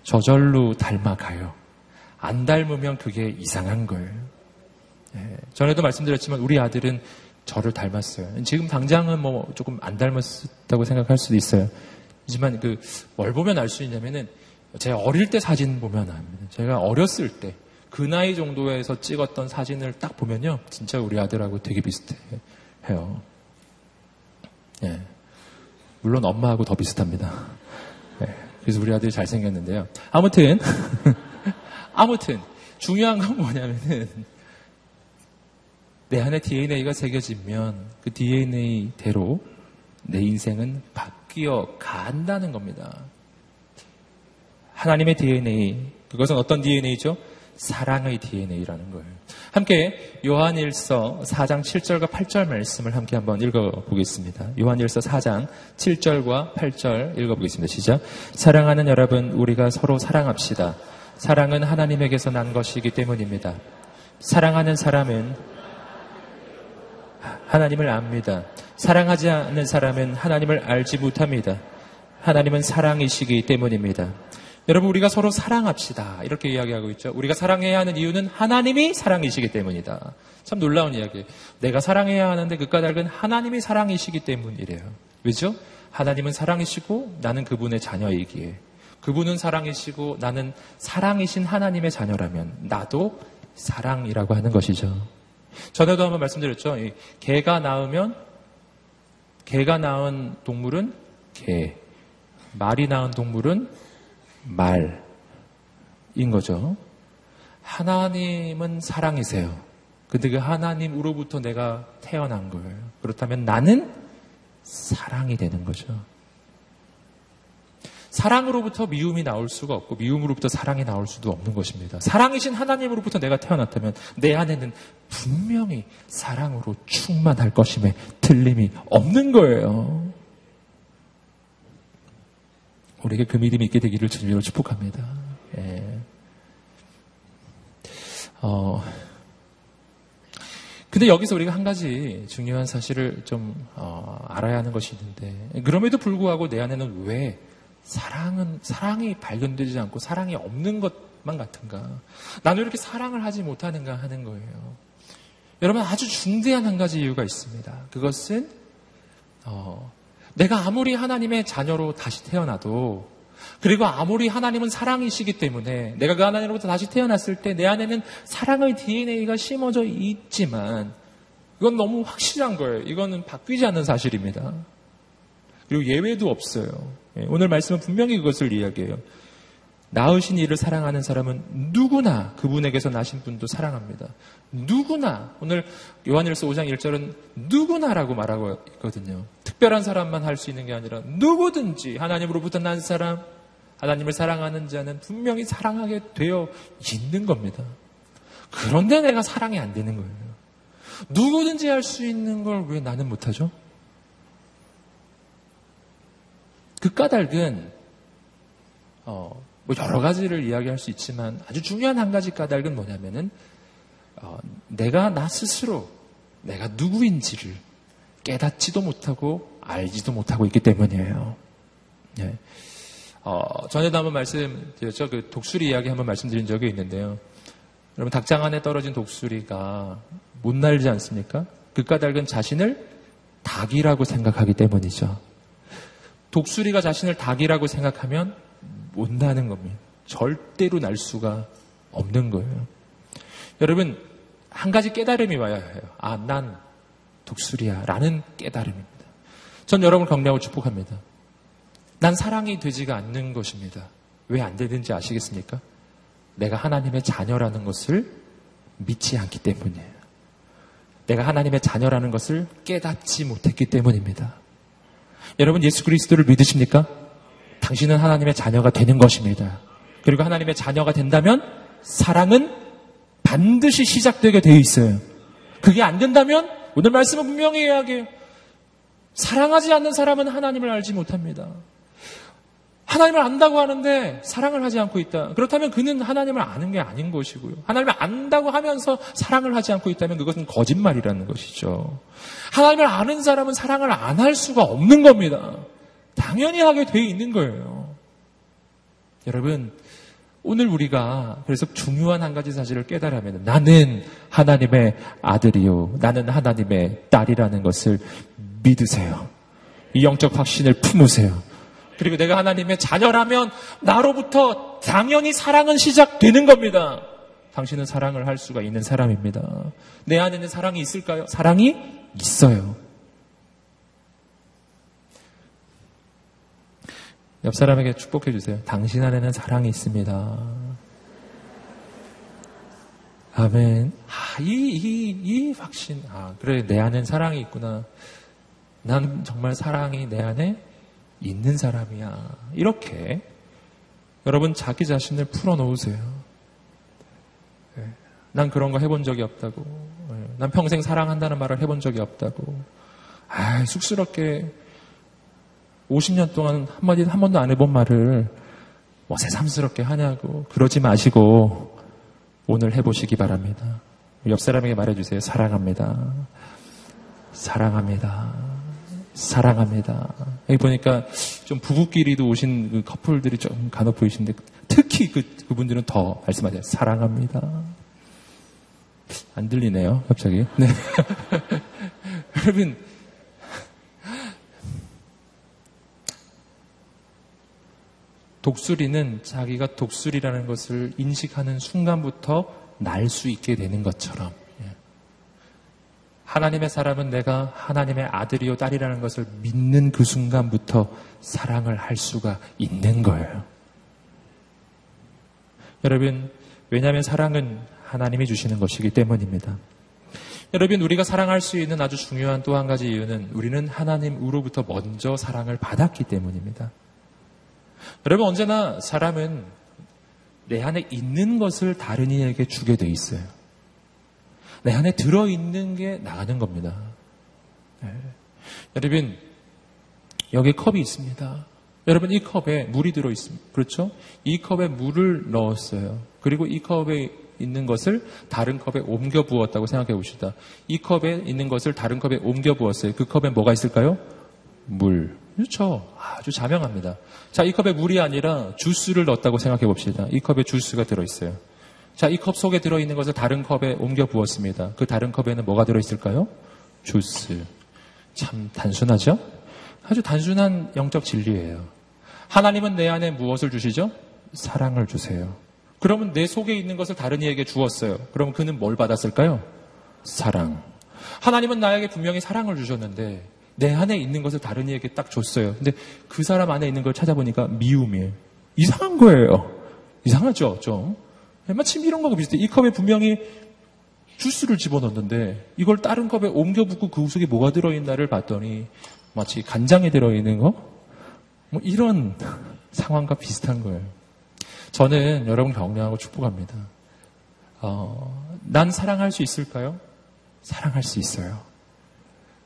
저절로 닮아가요. 안 닮으면 그게 이상한 거예요. 예, 전에도 말씀드렸지만 우리 아들은 저를 닮았어요. 지금 당장은 뭐 조금 안 닮았다고 생각할 수도 있어요. 하지만 그 뭘 보면 알 수 있냐면은 제 어릴 때 사진 보면 압니다. 제가 어렸을 때 그 나이 정도에서 찍었던 사진을 딱 보면요. 진짜 우리 아들하고 되게 비슷해요. 예. 물론 엄마하고 더 비슷합니다. 예. 그래서 우리 아들이 잘생겼는데요. 아무튼, <laughs> 아무튼, 중요한 건 뭐냐면은, 내 안에 DNA가 새겨지면 그 DNA대로 내 인생은 바뀌어 간다는 겁니다. 하나님의 DNA, 그것은 어떤 DNA죠? 사랑의 DNA라는 거예요. 함께 요한일서 4장 7절과 8절 말씀을 함께 한번 읽어보겠습니다. 요한일서 4장 7절과 8절 읽어보겠습니다. 시작. 사랑하는 여러분, 우리가 서로 사랑합시다. 사랑은 하나님에게서 난 것이기 때문입니다. 사랑하는 사람은 하나님을 압니다. 사랑하지 않는 사람은 하나님을 알지 못합니다. 하나님은 사랑이시기 때문입니다. 여러분, 우리가 서로 사랑합시다. 이렇게 이야기하고 있죠. 우리가 사랑해야 하는 이유는 하나님이 사랑이시기 때문이다. 참 놀라운 이야기예요. 내가 사랑해야 하는데 그 까닭은 하나님이 사랑이시기 때문이래요. 왜죠? 하나님은 사랑이시고 나는 그분의 자녀이기에. 그분은 사랑이시고 나는 사랑이신 하나님의 자녀라면 나도 사랑이라고 하는 것이죠. 전에도 한번 말씀드렸죠. 개가 낳으면 개가 낳은 동물은 개, 말이 낳은 동물은 말인 거죠. 하나님은 사랑이세요. 근데 그 하나님으로부터 내가 태어난 거예요. 그렇다면 나는 사랑이 되는 거죠. 사랑으로부터 미움이 나올 수가 없고 미움으로부터 사랑이 나올 수도 없는 것입니다. 사랑이신 하나님으로부터 내가 태어났다면 내 안에는 분명히 사랑으로 충만할 것임에 틀림이 없는 거예요. 우리에게 그 믿음이 있게 되기를 주님으로 축복합니다. 예. 어, 근데 여기서 우리가 한 가지 중요한 사실을 좀 어, 알아야 하는 것이 있는데 그럼에도 불구하고 내 안에는 왜 사랑은 사랑이 발견되지 않고 사랑이 없는 것만 같은가? 나는 이렇게 사랑을 하지 못하는가 하는 거예요. 여러분 아주 중대한 한 가지 이유가 있습니다. 그것은 어, 내가 아무리 하나님의 자녀로 다시 태어나도 그리고 아무리 하나님은 사랑이시기 때문에 내가 그 하나님으로부터 다시 태어났을 때 내 안에는 사랑의 DNA가 심어져 있지만 이건 너무 확실한 거예요. 이거는 바뀌지 않는 사실입니다. 그리고 예외도 없어요. 예, 오늘 말씀은 분명히 그것을 이야기해요. 낳으신 이를 사랑하는 사람은 누구나 그분에게서 나신 분도 사랑합니다. 누구나 오늘 요한일서 5장 1절은 누구나라고 말하고 있거든요. 특별한 사람만 할 수 있는 게 아니라 누구든지 하나님으로부터 난 사람 하나님을 사랑하는 자는 분명히 사랑하게 되어 있는 겁니다. 그런데 내가 사랑이 안 되는 거예요. 누구든지 할 수 있는 걸 왜 나는 못하죠? 그 까닭은 어, 뭐 여러 가지를 이야기할 수 있지만 아주 중요한 한 가지 까닭은 뭐냐면은 어, 내가 나 스스로 내가 누구인지를 깨닫지도 못하고 알지도 못하고 있기 때문이에요. 네. 어, 전에도 한번 말씀드렸죠. 그 독수리 이야기 한번 말씀드린 적이 있는데요. 여러분 닭장 안에 떨어진 독수리가 못 날지 않습니까? 그 까닭은 자신을 닭이라고 생각하기 때문이죠. 독수리가 자신을 닭이라고 생각하면 못 나는 겁니다. 절대로 날 수가 없는 거예요. 여러분, 한 가지 깨달음이 와야 해요. 아, 난 독수리야. 라는 깨달음입니다. 전 여러분을 격려하고 축복합니다. 난 사랑이 되지가 않는 것입니다. 왜 안 되는지 아시겠습니까? 내가 하나님의 자녀라는 것을 믿지 않기 때문이에요. 내가 하나님의 자녀라는 것을 깨닫지 못했기 때문입니다. 여러분 예수 그리스도를 믿으십니까? 당신은 하나님의 자녀가 되는 것입니다. 그리고 하나님의 자녀가 된다면 사랑은 반드시 시작되게 되어 있어요. 그게 안 된다면 오늘 말씀은 분명히 이야기해요. 사랑하지 않는 사람은 하나님을 알지 못합니다. 하나님을 안다고 하는데 사랑을 하지 않고 있다. 그렇다면 그는 하나님을 아는 게 아닌 것이고요. 하나님을 안다고 하면서 사랑을 하지 않고 있다면 그것은 거짓말이라는 것이죠. 하나님을 아는 사람은 사랑을 안 할 수가 없는 겁니다. 당연히 하게 돼 있는 거예요. 여러분, 오늘 우리가 그래서 중요한 한 가지 사실을 깨달으면 나는 하나님의 아들이요. 나는 하나님의 딸이라는 것을 믿으세요. 이 영적 확신을 품으세요. 그리고 내가 하나님의 자녀라면 나로부터 당연히 사랑은 시작되는 겁니다. 당신은 사랑을 할 수가 있는 사람입니다. 내 안에는 사랑이 있을까요? 사랑이 있어요. 옆 사람에게 축복해 주세요. 당신 안에는 사랑이 있습니다. 아멘. 아, 이, 이, 이 확신. 아, 그래, 내 안엔 사랑이 있구나. 난 정말 사랑이 내 안에 있는 사람이야. 이렇게 여러분 자기 자신을 풀어놓으세요. 네. 난 그런 거 해본 적이 없다고. 네. 난 평생 사랑한다는 말을 해본 적이 없다고. 아, 쑥스럽게 50년 동안 한마디 한 번도 안 해본 말을 뭐 새삼스럽게 하냐고 그러지 마시고 오늘 해보시기 바랍니다. 옆 사람에게 말해주세요. 사랑합니다. 사랑합니다. 사랑합니다. 여기 보니까 좀 부부끼리도 오신 그 커플들이 좀 간혹 보이시는데 특히 그, 그분들은 더 말씀하세요. 사랑합니다. 안 들리네요, 갑자기. 네. <laughs> 여러분, 독수리는 자기가 독수리라는 것을 인식하는 순간부터 날 수 있게 되는 것처럼 하나님의 사람은 내가 하나님의 아들이요 딸이라는 것을 믿는 그 순간부터 사랑을 할 수가 있는 거예요. 여러분, 왜냐하면 사랑은 하나님이 주시는 것이기 때문입니다. 여러분, 우리가 사랑할 수 있는 아주 중요한 또 한 가지 이유는 우리는 하나님으로부터 먼저 사랑을 받았기 때문입니다. 여러분, 언제나 사람은 내 안에 있는 것을 다른 이에게 주게 돼 있어요. 내 안에 들어있는 게 나가는 겁니다. 네. 여러분, 여기 컵이 있습니다. 여러분, 이 컵에 물이 들어있습니다. 그렇죠? 이 컵에 물을 넣었어요. 그리고 이 컵에 있는 것을 다른 컵에 옮겨 부었다고 생각해 봅시다. 이 컵에 있는 것을 다른 컵에 옮겨 부었어요. 그 컵에 뭐가 있을까요? 물. 그렇죠. 아주 자명합니다. 자, 이 컵에 물이 아니라 주스를 넣었다고 생각해 봅시다. 이 컵에 주스가 들어있어요. 자, 이 컵 속에 들어있는 것을 다른 컵에 옮겨 부었습니다. 그 다른 컵에는 뭐가 들어있을까요? 주스. 참 단순하죠? 아주 단순한 영적 진리예요. 하나님은 내 안에 무엇을 주시죠? 사랑을 주세요. 그러면 내 속에 있는 것을 다른 이에게 주었어요. 그럼 그는 뭘 받았을까요? 사랑. 하나님은 나에게 분명히 사랑을 주셨는데 내 안에 있는 것을 다른 이에게 딱 줬어요. 근데 그 사람 안에 있는 걸 찾아보니까 미움이에요. 이상한 거예요. 이상하죠, 좀. 마침 이런 거하고 비슷해. 이 컵에 분명히 주스를 집어넣는데 이걸 다른 컵에 옮겨 붓고 그 속에 뭐가 들어있나를 봤더니 마치 간장에 들어있는 거? 뭐 이런 <laughs> 상황과 비슷한 거예요. 저는 여러분 격려하고 축복합니다. 어, 난 사랑할 수 있을까요? 사랑할 수 있어요.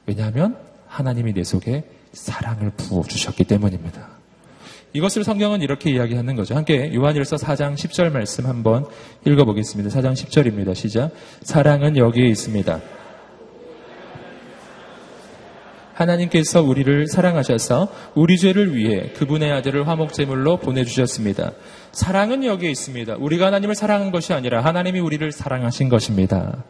왜냐하면 하나님이 내 속에 사랑을 부어주셨기 때문입니다. 이것을 성경은 이렇게 이야기하는 거죠. 함께 요한일서 4장 10절 말씀 한번 읽어보겠습니다. 4장 10절입니다. 시작. 사랑은 여기에 있습니다. 하나님께서 우리를 사랑하셔서 우리 죄를 위해 그분의 아들을 화목제물로 보내주셨습니다. 사랑은 여기에 있습니다. 우리가 하나님을 사랑한 것이 아니라 하나님이 우리를 사랑하신 것입니다.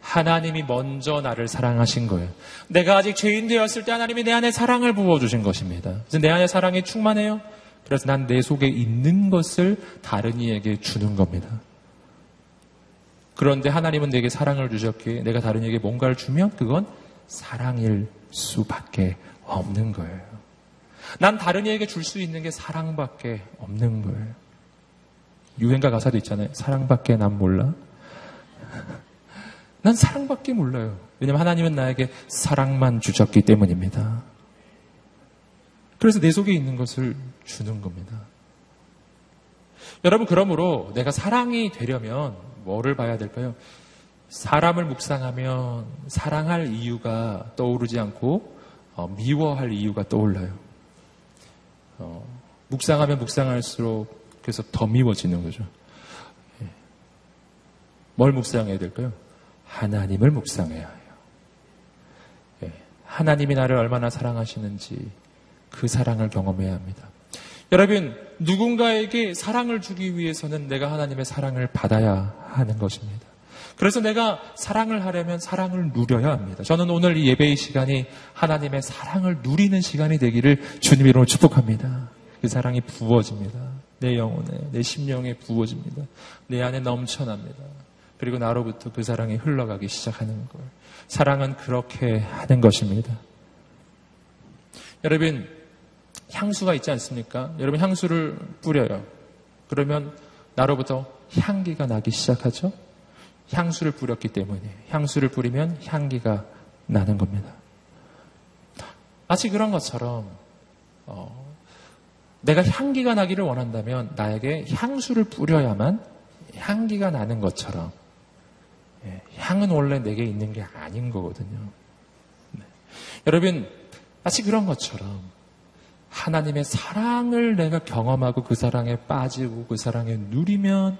하나님이 먼저 나를 사랑하신 거예요. 내가 아직 죄인 되었을 때 하나님이 내 안에 사랑을 부어주신 것입니다. 내 안에 사랑이 충만해요. 그래서 난 내 속에 있는 것을 다른 이에게 주는 겁니다. 그런데 하나님은 내게 사랑을 주셨기에 내가 다른 이에게 뭔가를 주면 그건 사랑일 수밖에 없는 거예요. 난 다른 이에게 줄 수 있는 게 사랑밖에 없는 거예요. 유행가 가사도 있잖아요. 사랑밖에 난 몰라. <laughs> 난 사랑밖에 몰라요. 왜냐하면 하나님은 나에게 사랑만 주셨기 때문입니다. 그래서 내 속에 있는 것을 주는 겁니다. 여러분, 그러므로 내가 사랑이 되려면 뭐를 봐야 될까요? 사람을 묵상하면 사랑할 이유가 떠오르지 않고 어, 미워할 이유가 떠올라요. 어, 묵상하면 묵상할수록 그래서 더 미워지는 거죠. 예. 뭘 묵상해야 될까요? 하나님을 묵상해야 해요. 예. 하나님이 나를 얼마나 사랑하시는지 그 사랑을 경험해야 합니다. 여러분, 누군가에게 사랑을 주기 위해서는 내가 하나님의 사랑을 받아야 하는 것입니다. 그래서 내가 사랑을 하려면 사랑을 누려야 합니다. 저는 오늘 이 예배의 시간이 하나님의 사랑을 누리는 시간이 되기를 주님 이름으로 축복합니다. 그 사랑이 부어집니다. 내 영혼에, 내 심령에 부어집니다. 내 안에 넘쳐납니다. 그리고 나로부터 그 사랑이 흘러가기 시작하는 걸. 사랑은 그렇게 하는 것입니다. 여러분, 향수가 있지 않습니까? 여러분, 향수를 뿌려요. 그러면 나로부터 향기가 나기 시작하죠? 향수를 뿌렸기 때문에 향수를 뿌리면 향기가 나는 겁니다. 마치 그런 것처럼 어, 내가 향기가 나기를 원한다면 나에게 향수를 뿌려야만 향기가 나는 것처럼 예, 향은 원래 내게 있는 게 아닌 거거든요. 네. 여러분 마치 그런 것처럼 하나님의 사랑을 내가 경험하고 그 사랑에 빠지고 그 사랑에 누리면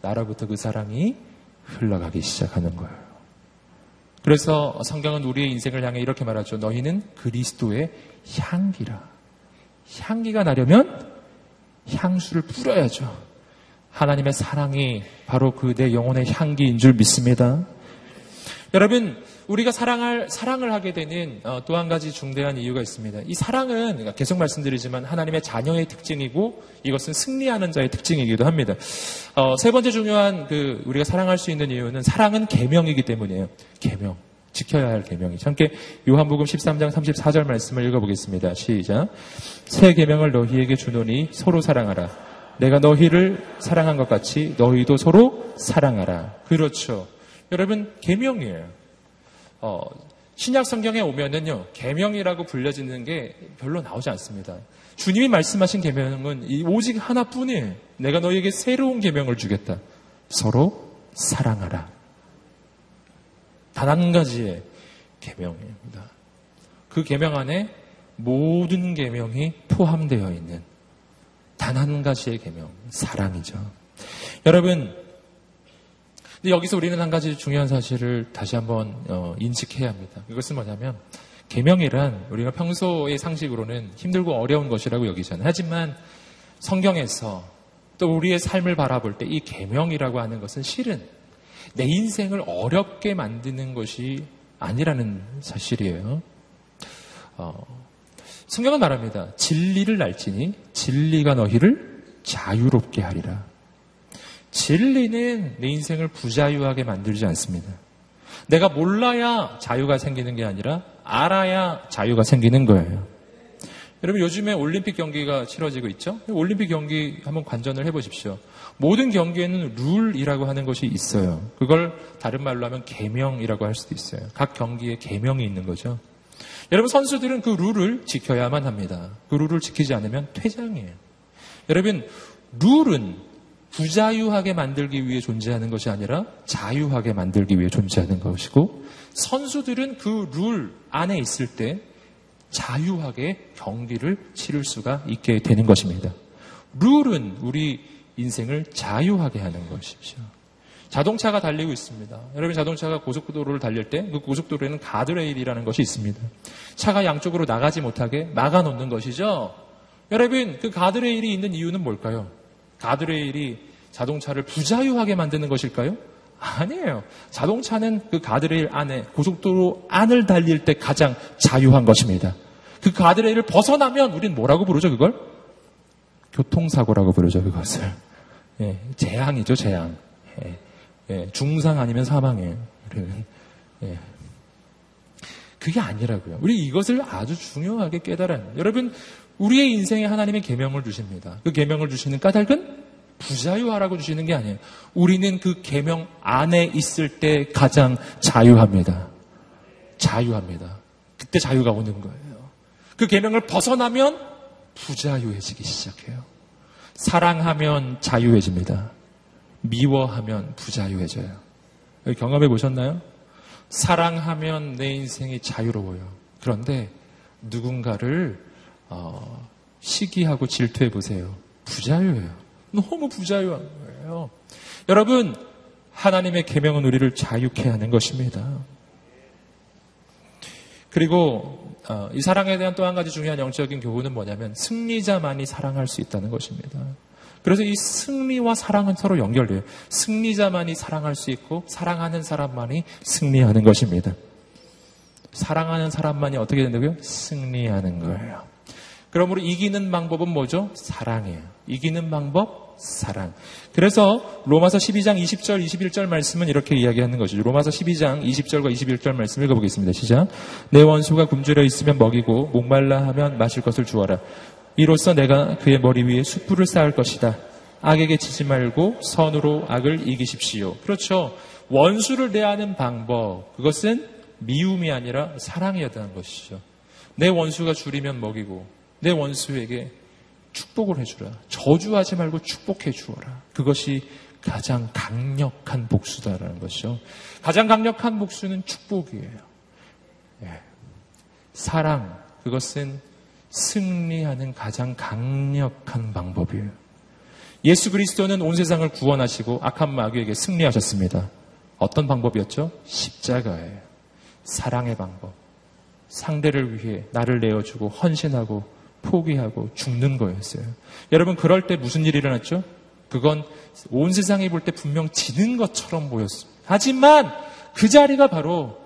나로부터 그 사랑이 흘러가기 시작하는 거예요. 그래서 성경은 우리의 인생을 향해 이렇게 말하죠. 너희는 그리스도의 향기라. 향기가 나려면 향수를 뿌려야죠. 하나님의 사랑이 바로 그 내 영혼의 향기인 줄 믿습니다. 여러분, 우리가 사랑할, 사랑을 하게 되는 어, 또한 가지 중대한 이유가 있습니다. 이 사랑은 계속 말씀드리지만 하나님의 자녀의 특징이고 이것은 승리하는 자의 특징이기도 합니다. 어, 세 번째 중요한 그 우리가 사랑할 수 있는 이유는 사랑은 계명이기 때문이에요. 계명. 지켜야 할 계명이죠. 함께 요한복음 13장 34절 말씀을 읽어보겠습니다. 시작. 새 계명을 너희에게 주노니 서로 사랑하라. 내가 너희를 사랑한 것 같이 너희도 서로 사랑하라. 그렇죠. 여러분 계명이에요. 어, 신약 성경에 오면은요, 계명이라고 불려지는 게 별로 나오지 않습니다. 주님이 말씀하신 계명은 오직 하나뿐이에요. 내가 너에게 새로운 계명을 주겠다. 서로 사랑하라. 단 한 가지의 계명입니다. 그 계명 안에 모든 계명이 포함되어 있는 단 한 가지의 계명, 사랑이죠. 여러분, 근데 여기서 우리는 한 가지 중요한 사실을 다시 한번 어, 인식해야 합니다. 그것은 뭐냐면 계명이란 우리가 평소의 상식으로는 힘들고 어려운 것이라고 여기잖아요. 하지만 성경에서 또 우리의 삶을 바라볼 때 이 계명이라고 하는 것은 실은 내 인생을 어렵게 만드는 것이 아니라는 사실이에요. 어, 성경은 말합니다. 진리를 날지니 진리가 너희를 자유롭게 하리라. 진리는 내 인생을 부자유하게 만들지 않습니다. 내가 몰라야 자유가 생기는 게 아니라 알아야 자유가 생기는 거예요. 여러분 요즘에 올림픽 경기가 치러지고 있죠? 올림픽 경기 한번 관전을 해보십시오. 모든 경기에는 룰이라고 하는 것이 있어요. 그걸 다른 말로 하면 계명이라고 할 수도 있어요. 각 경기에 계명이 있는 거죠. 여러분 선수들은 그 룰을 지켜야만 합니다. 그 룰을 지키지 않으면 퇴장이에요. 여러분 룰은 부자유하게 만들기 위해 존재하는 것이 아니라 자유하게 만들기 위해 존재하는 것이고 선수들은 그 룰 안에 있을 때 자유하게 경기를 치를 수가 있게 되는 것입니다. 룰은 우리 인생을 자유하게 하는 것이죠. 자동차가 달리고 있습니다. 여러분 자동차가 고속도로를 달릴 때 그 고속도로에는 가드레일이라는 것이 있습니다. 차가 양쪽으로 나가지 못하게 막아놓는 것이죠. 여러분 그 가드레일이 있는 이유는 뭘까요? 가드레일이 자동차를 부자유하게 만드는 것일까요? 아니에요. 자동차는 그 가드레일 안에 고속도로 안을 달릴 때 가장 자유한 것입니다. 그 가드레일을 벗어나면 우리는 뭐라고 부르죠 그걸? 교통사고라고 부르죠 그것을. 예, 재앙이죠 재앙. 예. 예, 중상 아니면 사망이에요. 예. 그게 아니라고요. 우리 이것을 아주 중요하게 깨달아요. 여러분, 우리의 인생에 하나님의 계명을 주십니다. 그 계명을 주시는 까닭은 부자유하라고 주시는 게 아니에요. 우리는 그 계명 안에 있을 때 가장 자유합니다. 자유합니다. 그때 자유가 오는 거예요. 그 계명을 벗어나면 부자유해지기 시작해요. 사랑하면 자유해집니다. 미워하면 부자유해져요. 경험해 보셨나요? 사랑하면 내 인생이 자유로워요. 그런데 누군가를 어, 시기하고 질투해 보세요. 부자유예요. 너무 부자유한 거예요. 여러분 하나님의 계명은 우리를 자유케 하는 것입니다. 그리고 어, 이 사랑에 대한 또 한 가지 중요한 영적인 교훈은 뭐냐면 승리자만이 사랑할 수 있다는 것입니다. 그래서 이 승리와 사랑은 서로 연결돼요. 승리자만이 사랑할 수 있고 사랑하는 사람만이 승리하는 것입니다. 사랑하는 사람만이 어떻게 된다고요? 승리하는 거예요. 그러므로 이기는 방법은 뭐죠? 사랑이에요. 이기는 방법 사랑. 그래서 로마서 12장 20절 21절 말씀은 이렇게 이야기하는 것이죠. 로마서 12장 20절과 21절 말씀 읽어보겠습니다. 시작. 내 원수가 굶주려 있으면 먹이고 목말라 하면 마실 것을 주어라. 이로써 내가 그의 머리 위에 숯불을 쌓을 것이다. 악에게 지지 말고 선으로 악을 이기십시오. 그렇죠. 원수를 대하는 방법, 그것은 미움이 아니라 사랑이었다는 것이죠. 내 원수가 줄이면 먹이고, 내 원수에게 축복을 해주라. 저주하지 말고 축복해 주어라. 그것이 가장 강력한 복수다라는 것이죠. 가장 강력한 복수는 축복이에요. 예. 사랑, 그것은 승리하는 가장 강력한 방법이에요. 예수 그리스도는 온 세상을 구원하시고 악한 마귀에게 승리하셨습니다. 어떤 방법이었죠? 십자가예요. 사랑의 방법. 상대를 위해 나를 내어주고 헌신하고 포기하고 죽는 거였어요. 여러분 그럴 때 무슨 일이 일어났죠? 그건 온 세상이 볼 때 분명 지는 것처럼 보였습니다. 하지만 그 자리가 바로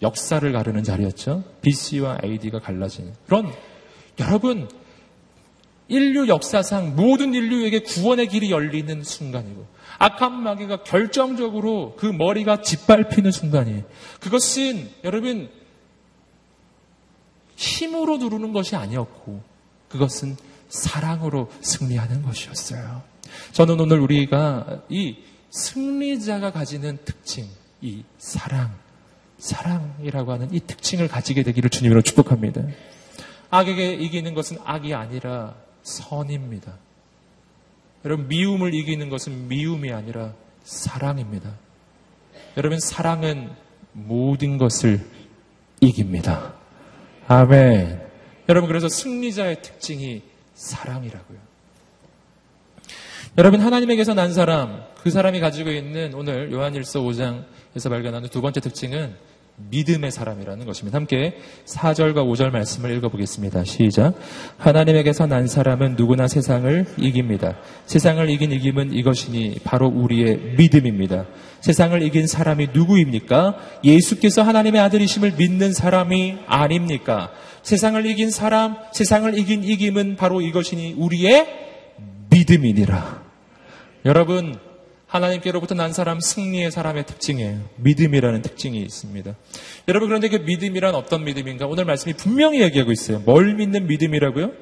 역사를 가르는 자리였죠. BC와 AD가 갈라지는. 그런 여러분 인류 역사상 모든 인류에게 구원의 길이 열리는 순간이고 악한 마귀가 결정적으로 그 머리가 짓밟히는 순간이에요. 그것은 여러분 힘으로 누르는 것이 아니었고 그것은 사랑으로 승리하는 것이었어요. 저는 오늘 우리가 이 승리자가 가지는 특징, 이 사랑, 사랑이라고 하는 이 특징을 가지게 되기를 주님으로 축복합니다. 악에게 이기는 것은 악이 아니라 선입니다. 여러분, 미움을 이기는 것은 미움이 아니라 사랑입니다. 여러분, 사랑은 모든 것을 이깁니다. 아멘. 여러분, 그래서 승리자의 특징이 사랑이라고요. 여러분, 하나님에게서 난 사람, 그 사람이 가지고 있는 오늘 요한일서 5장에서 발견하는 두 번째 특징은 믿음의 사람이라는 것입니다. 함께 4절과 5절 말씀을 읽어보겠습니다. 시작. 하나님에게서 난 사람은 누구나 세상을 이깁니다. 세상을 이긴 이김은 이것이니 바로 우리의 믿음입니다. 세상을 이긴 사람이 누구입니까? 예수께서 하나님의 아들이심을 믿는 사람이 아닙니까? 세상을 이긴 사람, 세상을 이긴 이김은 바로 이것이니 우리의 믿음이니라. 여러분, 하나님께로부터 난 사람 승리의 사람의 특징이에요. 믿음이라는 특징이 있습니다. 여러분 그런데 그 믿음이란 어떤 믿음인가? 오늘 말씀이 분명히 얘기하고 있어요. 뭘 믿는 믿음이라고요?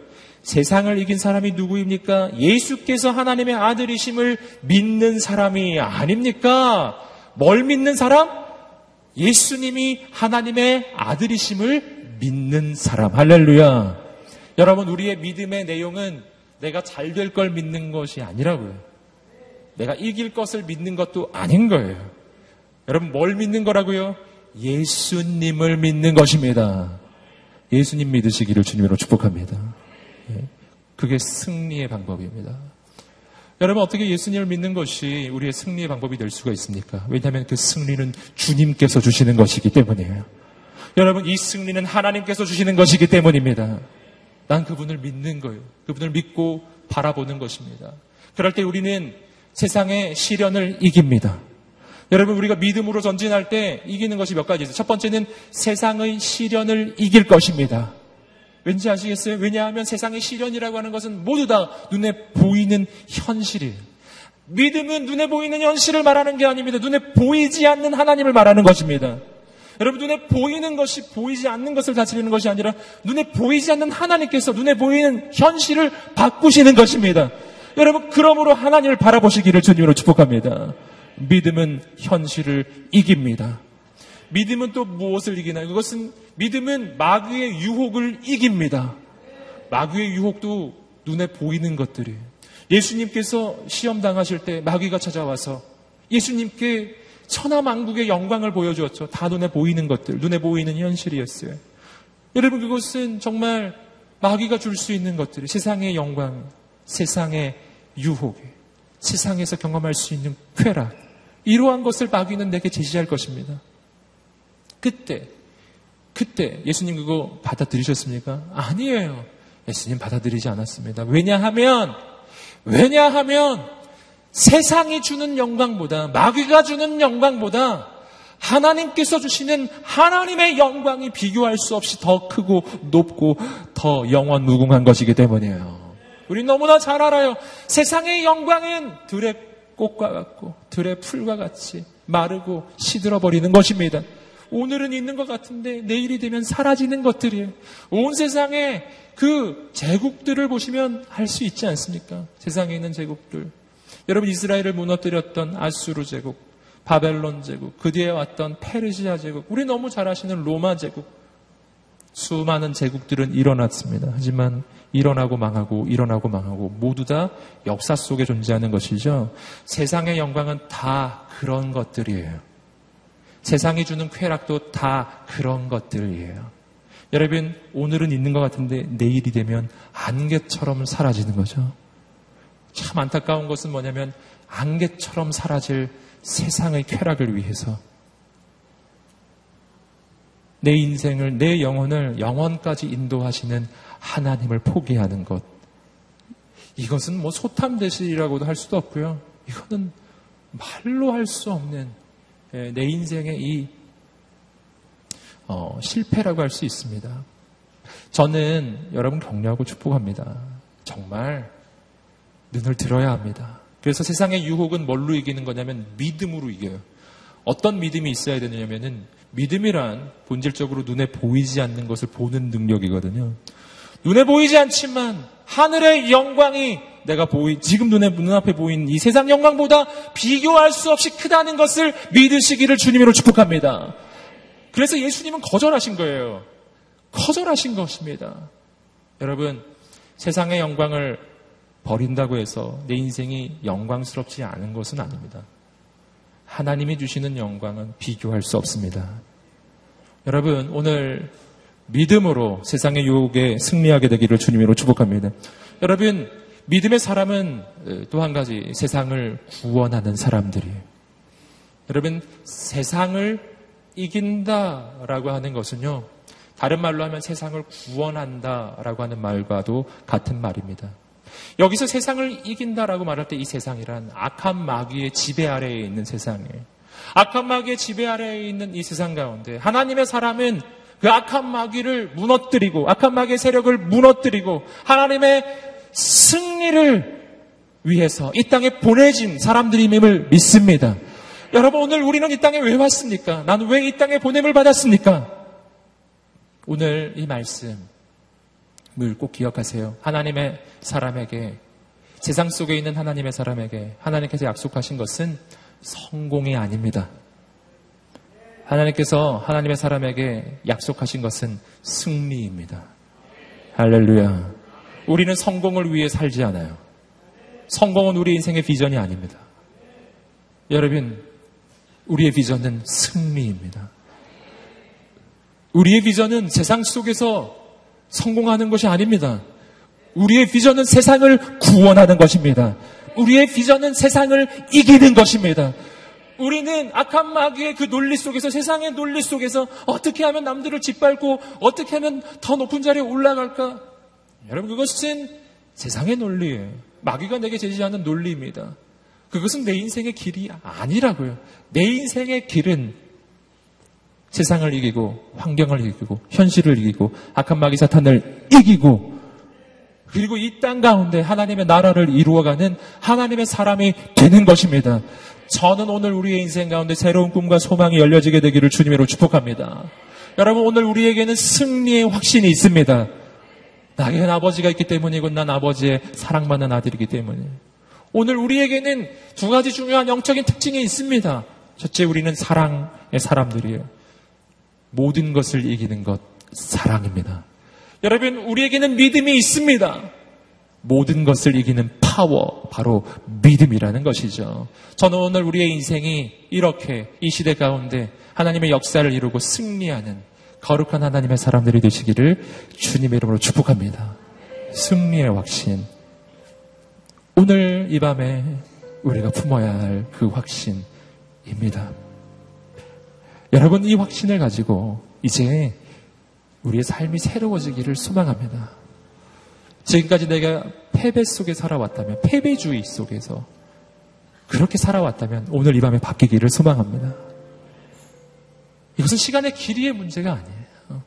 세상을 이긴 사람이 누구입니까? 예수께서 하나님의 아들이심을 믿는 사람이 아닙니까? 뭘 믿는 사람? 예수님이 하나님의 아들이심을 믿는 사람. 할렐루야. 여러분, 우리의 믿음의 내용은 내가 잘 될 걸 믿는 것이 아니라고요. 내가 이길 것을 믿는 것도 아닌 거예요. 여러분 뭘 믿는 거라고요? 예수님을 믿는 것입니다. 예수님 믿으시기를 주님으로 축복합니다. 예. 그게 승리의 방법입니다. 여러분 어떻게 예수님을 믿는 것이 우리의 승리의 방법이 될 수가 있습니까? 왜냐하면 그 승리는 주님께서 주시는 것이기 때문이에요. 여러분 이 승리는 하나님께서 주시는 것이기 때문입니다. 난 그분을 믿는 거예요. 그분을 믿고 바라보는 것입니다. 그럴 때 우리는 세상의 시련을 이깁니다. 여러분 우리가 믿음으로 전진할 때 이기는 것이 몇 가지 있어요. 첫 번째는 세상의 시련을 이길 것입니다. 왠지 아시겠어요? 왜냐하면 세상의 시련이라고 하는 것은 모두 다 눈에 보이는 현실이에요. 믿음은 눈에 보이는 현실을 말하는 게 아닙니다. 눈에 보이지 않는 하나님을 말하는 것입니다. 여러분 눈에 보이는 것이 보이지 않는 것을 다스리는 것이 아니라 눈에 보이지 않는 하나님께서 눈에 보이는 현실을 바꾸시는 것입니다. 여러분, 그러므로 하나님을 바라보시기를 주님으로 축복합니다. 믿음은 현실을 이깁니다. 믿음은 또 무엇을 이기나요? 그것은 믿음은 마귀의 유혹을 이깁니다. 마귀의 유혹도 눈에 보이는 것들이에요. 예수님께서 시험 당하실 때 마귀가 찾아와서 예수님께 천하만국의 영광을 보여주었죠. 다 눈에 보이는 것들, 눈에 보이는 현실이었어요. 여러분 그것은 정말 마귀가 줄 수 있는 것들이 세상의 영광, 세상의 유혹에 세상에서 경험할 수 있는 쾌락 이러한 것을 마귀는 내게 제시할 것입니다. 그때 그때 예수님 그거 받아들이셨습니까? 아니에요. 예수님 받아들이지 않았습니다. 왜냐하면 왜냐하면 세상이 주는 영광보다 마귀가 주는 영광보다 하나님께서 주시는 하나님의 영광이 비교할 수 없이 더 크고 높고 더 영원 무궁한 것이기 때문이에요. 우리 너무나 잘 알아요. 세상의 영광은 들의 꽃과 같고 들의 풀과 같이 마르고 시들어 버리는 것입니다. 오늘은 있는 것 같은데 내일이 되면 사라지는 것들이에요. 온 세상에 그 제국들을 보시면 할수 있지 않습니까? 세상에 있는 제국들. 여러분 이스라엘을 무너뜨렸던 아수르 제국, 바벨론 제국, 그 뒤에 왔던 페르시아 제국, 우리 너무 잘 아시는 로마 제국. 수많은 제국들은 일어났습니다. 하지만 일어나고 망하고 일어나고 망하고 모두 다 역사 속에 존재하는 것이죠. 세상의 영광은 다 그런 것들이에요. 세상이 주는 쾌락도 다 그런 것들이에요. 여러분, 오늘은 있는 것 같은데 내일이 되면 안개처럼 사라지는 거죠. 참 안타까운 것은 뭐냐면 안개처럼 사라질 세상의 쾌락을 위해서 내 인생을, 내 영혼을 영원까지 인도하시는 하나님을 포기하는 것. 이것은 뭐 소탐 대실이라고도 할 수도 없고요. 이거는 말로 할 수 없는 예, 내 인생의 이 어, 실패라고 할 수 있습니다. 저는 여러분 격려하고 축복합니다. 정말 눈을 들어야 합니다. 그래서 세상의 유혹은 뭘로 이기는 거냐면 믿음으로 이겨요. 어떤 믿음이 있어야 되느냐면은 믿음이란 본질적으로 눈에 보이지 않는 것을 보는 능력이거든요. 눈에 보이지 않지만 하늘의 영광이 내가 보이, 지금 눈에, 눈앞에 보이는 이 세상 영광보다 비교할 수 없이 크다는 것을 믿으시기를 주님으로 축복합니다. 그래서 예수님은 거절하신 거예요. 거절하신 것입니다. 여러분, 세상의 영광을 버린다고 해서 내 인생이 영광스럽지 않은 것은 아닙니다. 하나님이 주시는 영광은 비교할 수 없습니다. 여러분, 오늘 믿음으로 세상의 유혹에 승리하게 되기를 주님으로 축복합니다. 여러분, 믿음의 사람은 또 한 가지 세상을 구원하는 사람들이에요. 여러분, 세상을 이긴다라고 하는 것은요, 다른 말로 하면 세상을 구원한다라고 하는 말과도 같은 말입니다. 여기서 세상을 이긴다라고 말할 때 이 세상이란 악한 마귀의 지배 아래에 있는 세상이에요. 악한 마귀의 지배 아래에 있는 이 세상 가운데 하나님의 사람은 그 악한 마귀를 무너뜨리고 악한 마귀의 세력을 무너뜨리고 하나님의 승리를 위해서 이 땅에 보내진 사람들임을 믿습니다. 여러분 오늘 우리는 이 땅에 왜 왔습니까? 나는 왜 이 땅에 보냄을 받았습니까? 오늘 이 말씀을 꼭 기억하세요. 하나님의 사람에게 세상 속에 있는 하나님의 사람에게 하나님께서 약속하신 것은 성공이 아닙니다. 하나님께서 하나님의 사람에게 약속하신 것은 승리입니다. 할렐루야. 우리는 성공을 위해 살지 않아요. 성공은 우리 인생의 비전이 아닙니다. 여러분, 우리의 비전은 승리입니다. 우리의 비전은 세상 속에서 성공하는 것이 아닙니다. 우리의 비전은 세상을 구원하는 것입니다. 우리의 비전은 세상을 이기는 것입니다. 우리는 악한 마귀의 그 논리 속에서 세상의 논리 속에서 어떻게 하면 남들을 짓밟고 어떻게 하면 더 높은 자리에 올라갈까? 여러분 그것은 세상의 논리예요. 마귀가 내게 제시하는 논리입니다. 그것은 내 인생의 길이 아니라고요. 내 인생의 길은 세상을 이기고 환경을 이기고 현실을 이기고 악한 마귀 사탄을 이기고 그리고 이 땅 가운데 하나님의 나라를 이루어가는 하나님의 사람이 되는 것입니다. 저는 오늘 우리의 인생 가운데 새로운 꿈과 소망이 열려지게 되기를 주님으로 축복합니다. 여러분 오늘 우리에게는 승리의 확신이 있습니다. 나에겐 아버지가 있기 때문이고 난 아버지의 사랑받는 아들이기 때문에 오늘 우리에게는 두 가지 중요한 영적인 특징이 있습니다. 첫째 우리는 사랑의 사람들이에요. 모든 것을 이기는 것 사랑입니다. 여러분, 우리에게는 믿음이 있습니다. 모든 것을 이기는 파워, 바로 믿음이라는 것이죠. 저는 오늘 우리의 인생이 이렇게 이 시대 가운데 하나님의 역사를 이루고 승리하는 거룩한 하나님의 사람들이 되시기를 주님의 이름으로 축복합니다. 승리의 확신. 오늘 이 밤에 우리가 품어야 할 그 확신입니다. 여러분, 이 확신을 가지고 이제 우리의 삶이 새로워지기를 소망합니다. 지금까지 내가 패배 속에 살아왔다면, 패배주의 속에서 그렇게 살아왔다면 오늘 이 밤에 바뀌기를 소망합니다. 이것은 시간의 길이의 문제가 아니에요.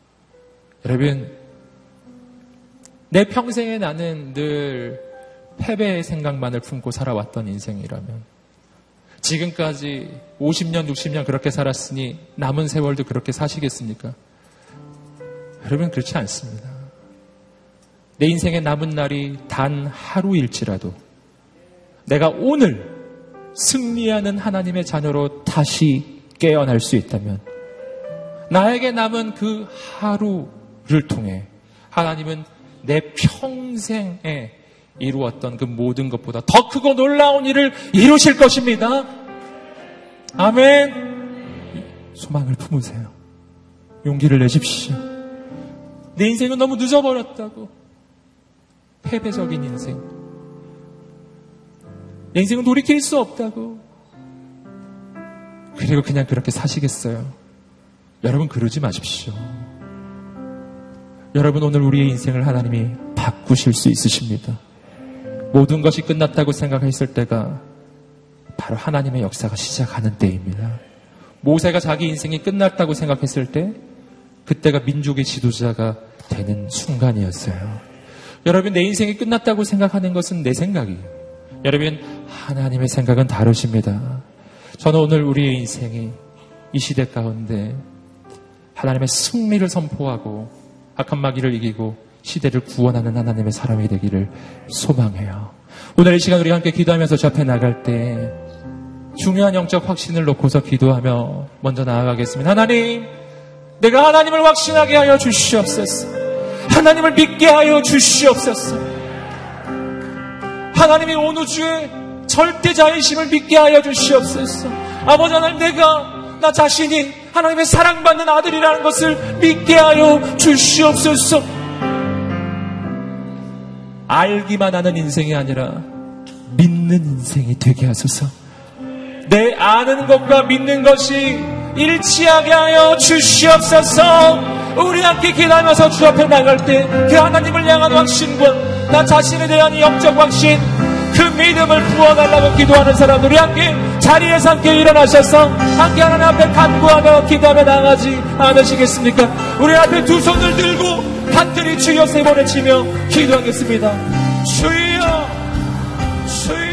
여러분, 내 평생에 나는 늘 패배의 생각만을 품고 살아왔던 인생이라면 지금까지 50년, 60년 그렇게 살았으니 남은 세월도 그렇게 사시겠습니까? 여러분 그렇지 않습니다. 내 인생의 남은 날이 단 하루일지라도 내가 오늘 승리하는 하나님의 자녀로 다시 깨어날 수 있다면 나에게 남은 그 하루를 통해 하나님은 내 평생에 이루었던 그 모든 것보다 더 크고 놀라운 일을 이루실 것입니다. 아멘. 소망을 품으세요. 용기를 내십시오. 내 인생은 너무 늦어버렸다고. 패배적인 인생. 내 인생은 돌이킬 수 없다고. 그리고 그냥 그렇게 사시겠어요. 여러분 그러지 마십시오. 여러분 오늘 우리의 인생을 하나님이 바꾸실 수 있으십니다. 모든 것이 끝났다고 생각했을 때가 바로 하나님의 역사가 시작하는 때입니다. 모세가 자기 인생이 끝났다고 생각했을 때 그때가 민족의 지도자가 되는 순간이었어요. 여러분 내 인생이 끝났다고 생각하는 것은 내 생각이에요. 여러분 하나님의 생각은 다르십니다. 저는 오늘 우리의 인생이 이 시대 가운데 하나님의 승리를 선포하고 악한 마귀를 이기고 시대를 구원하는 하나님의 사람이 되기를 소망해요. 오늘 이 시간 우리 함께 기도하면서 저 앞에 나갈 때 중요한 영적 확신을 놓고서 기도하며 먼저 나아가겠습니다. 하나님, 내가 하나님을 확신하게 하여 주시옵소서. 하나님을 믿게 하여 주시옵소서. 하나님이 온 우주의 절대자이심을 믿게 하여 주시옵소서. 아버지 하나님, 내가 나 자신이 하나님의 사랑받는 아들이라는 것을 믿게 하여 주시옵소서. 알기만 하는 인생이 아니라 믿는 인생이 되게 하소서. 내 아는 것과 믿는 것이 일치하게 하여 주시옵소서. 우리 함께 기도하면서 주 앞에 나갈 때 그 하나님을 향한 확신과 나 자신에 대한 영적 확신 그 믿음을 부어달라고 기도하는 사람들 우리 함께 자리에서 함께 일어나셔서 함께 하나님 앞에 간구하며 기도하며 나가지 않으시겠습니까? 우리 앞에 두 손을 들고 간절히 주여 세 번에 치며 기도하겠습니다. 주여 주여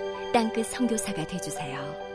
땅끝 성교사가 되주세요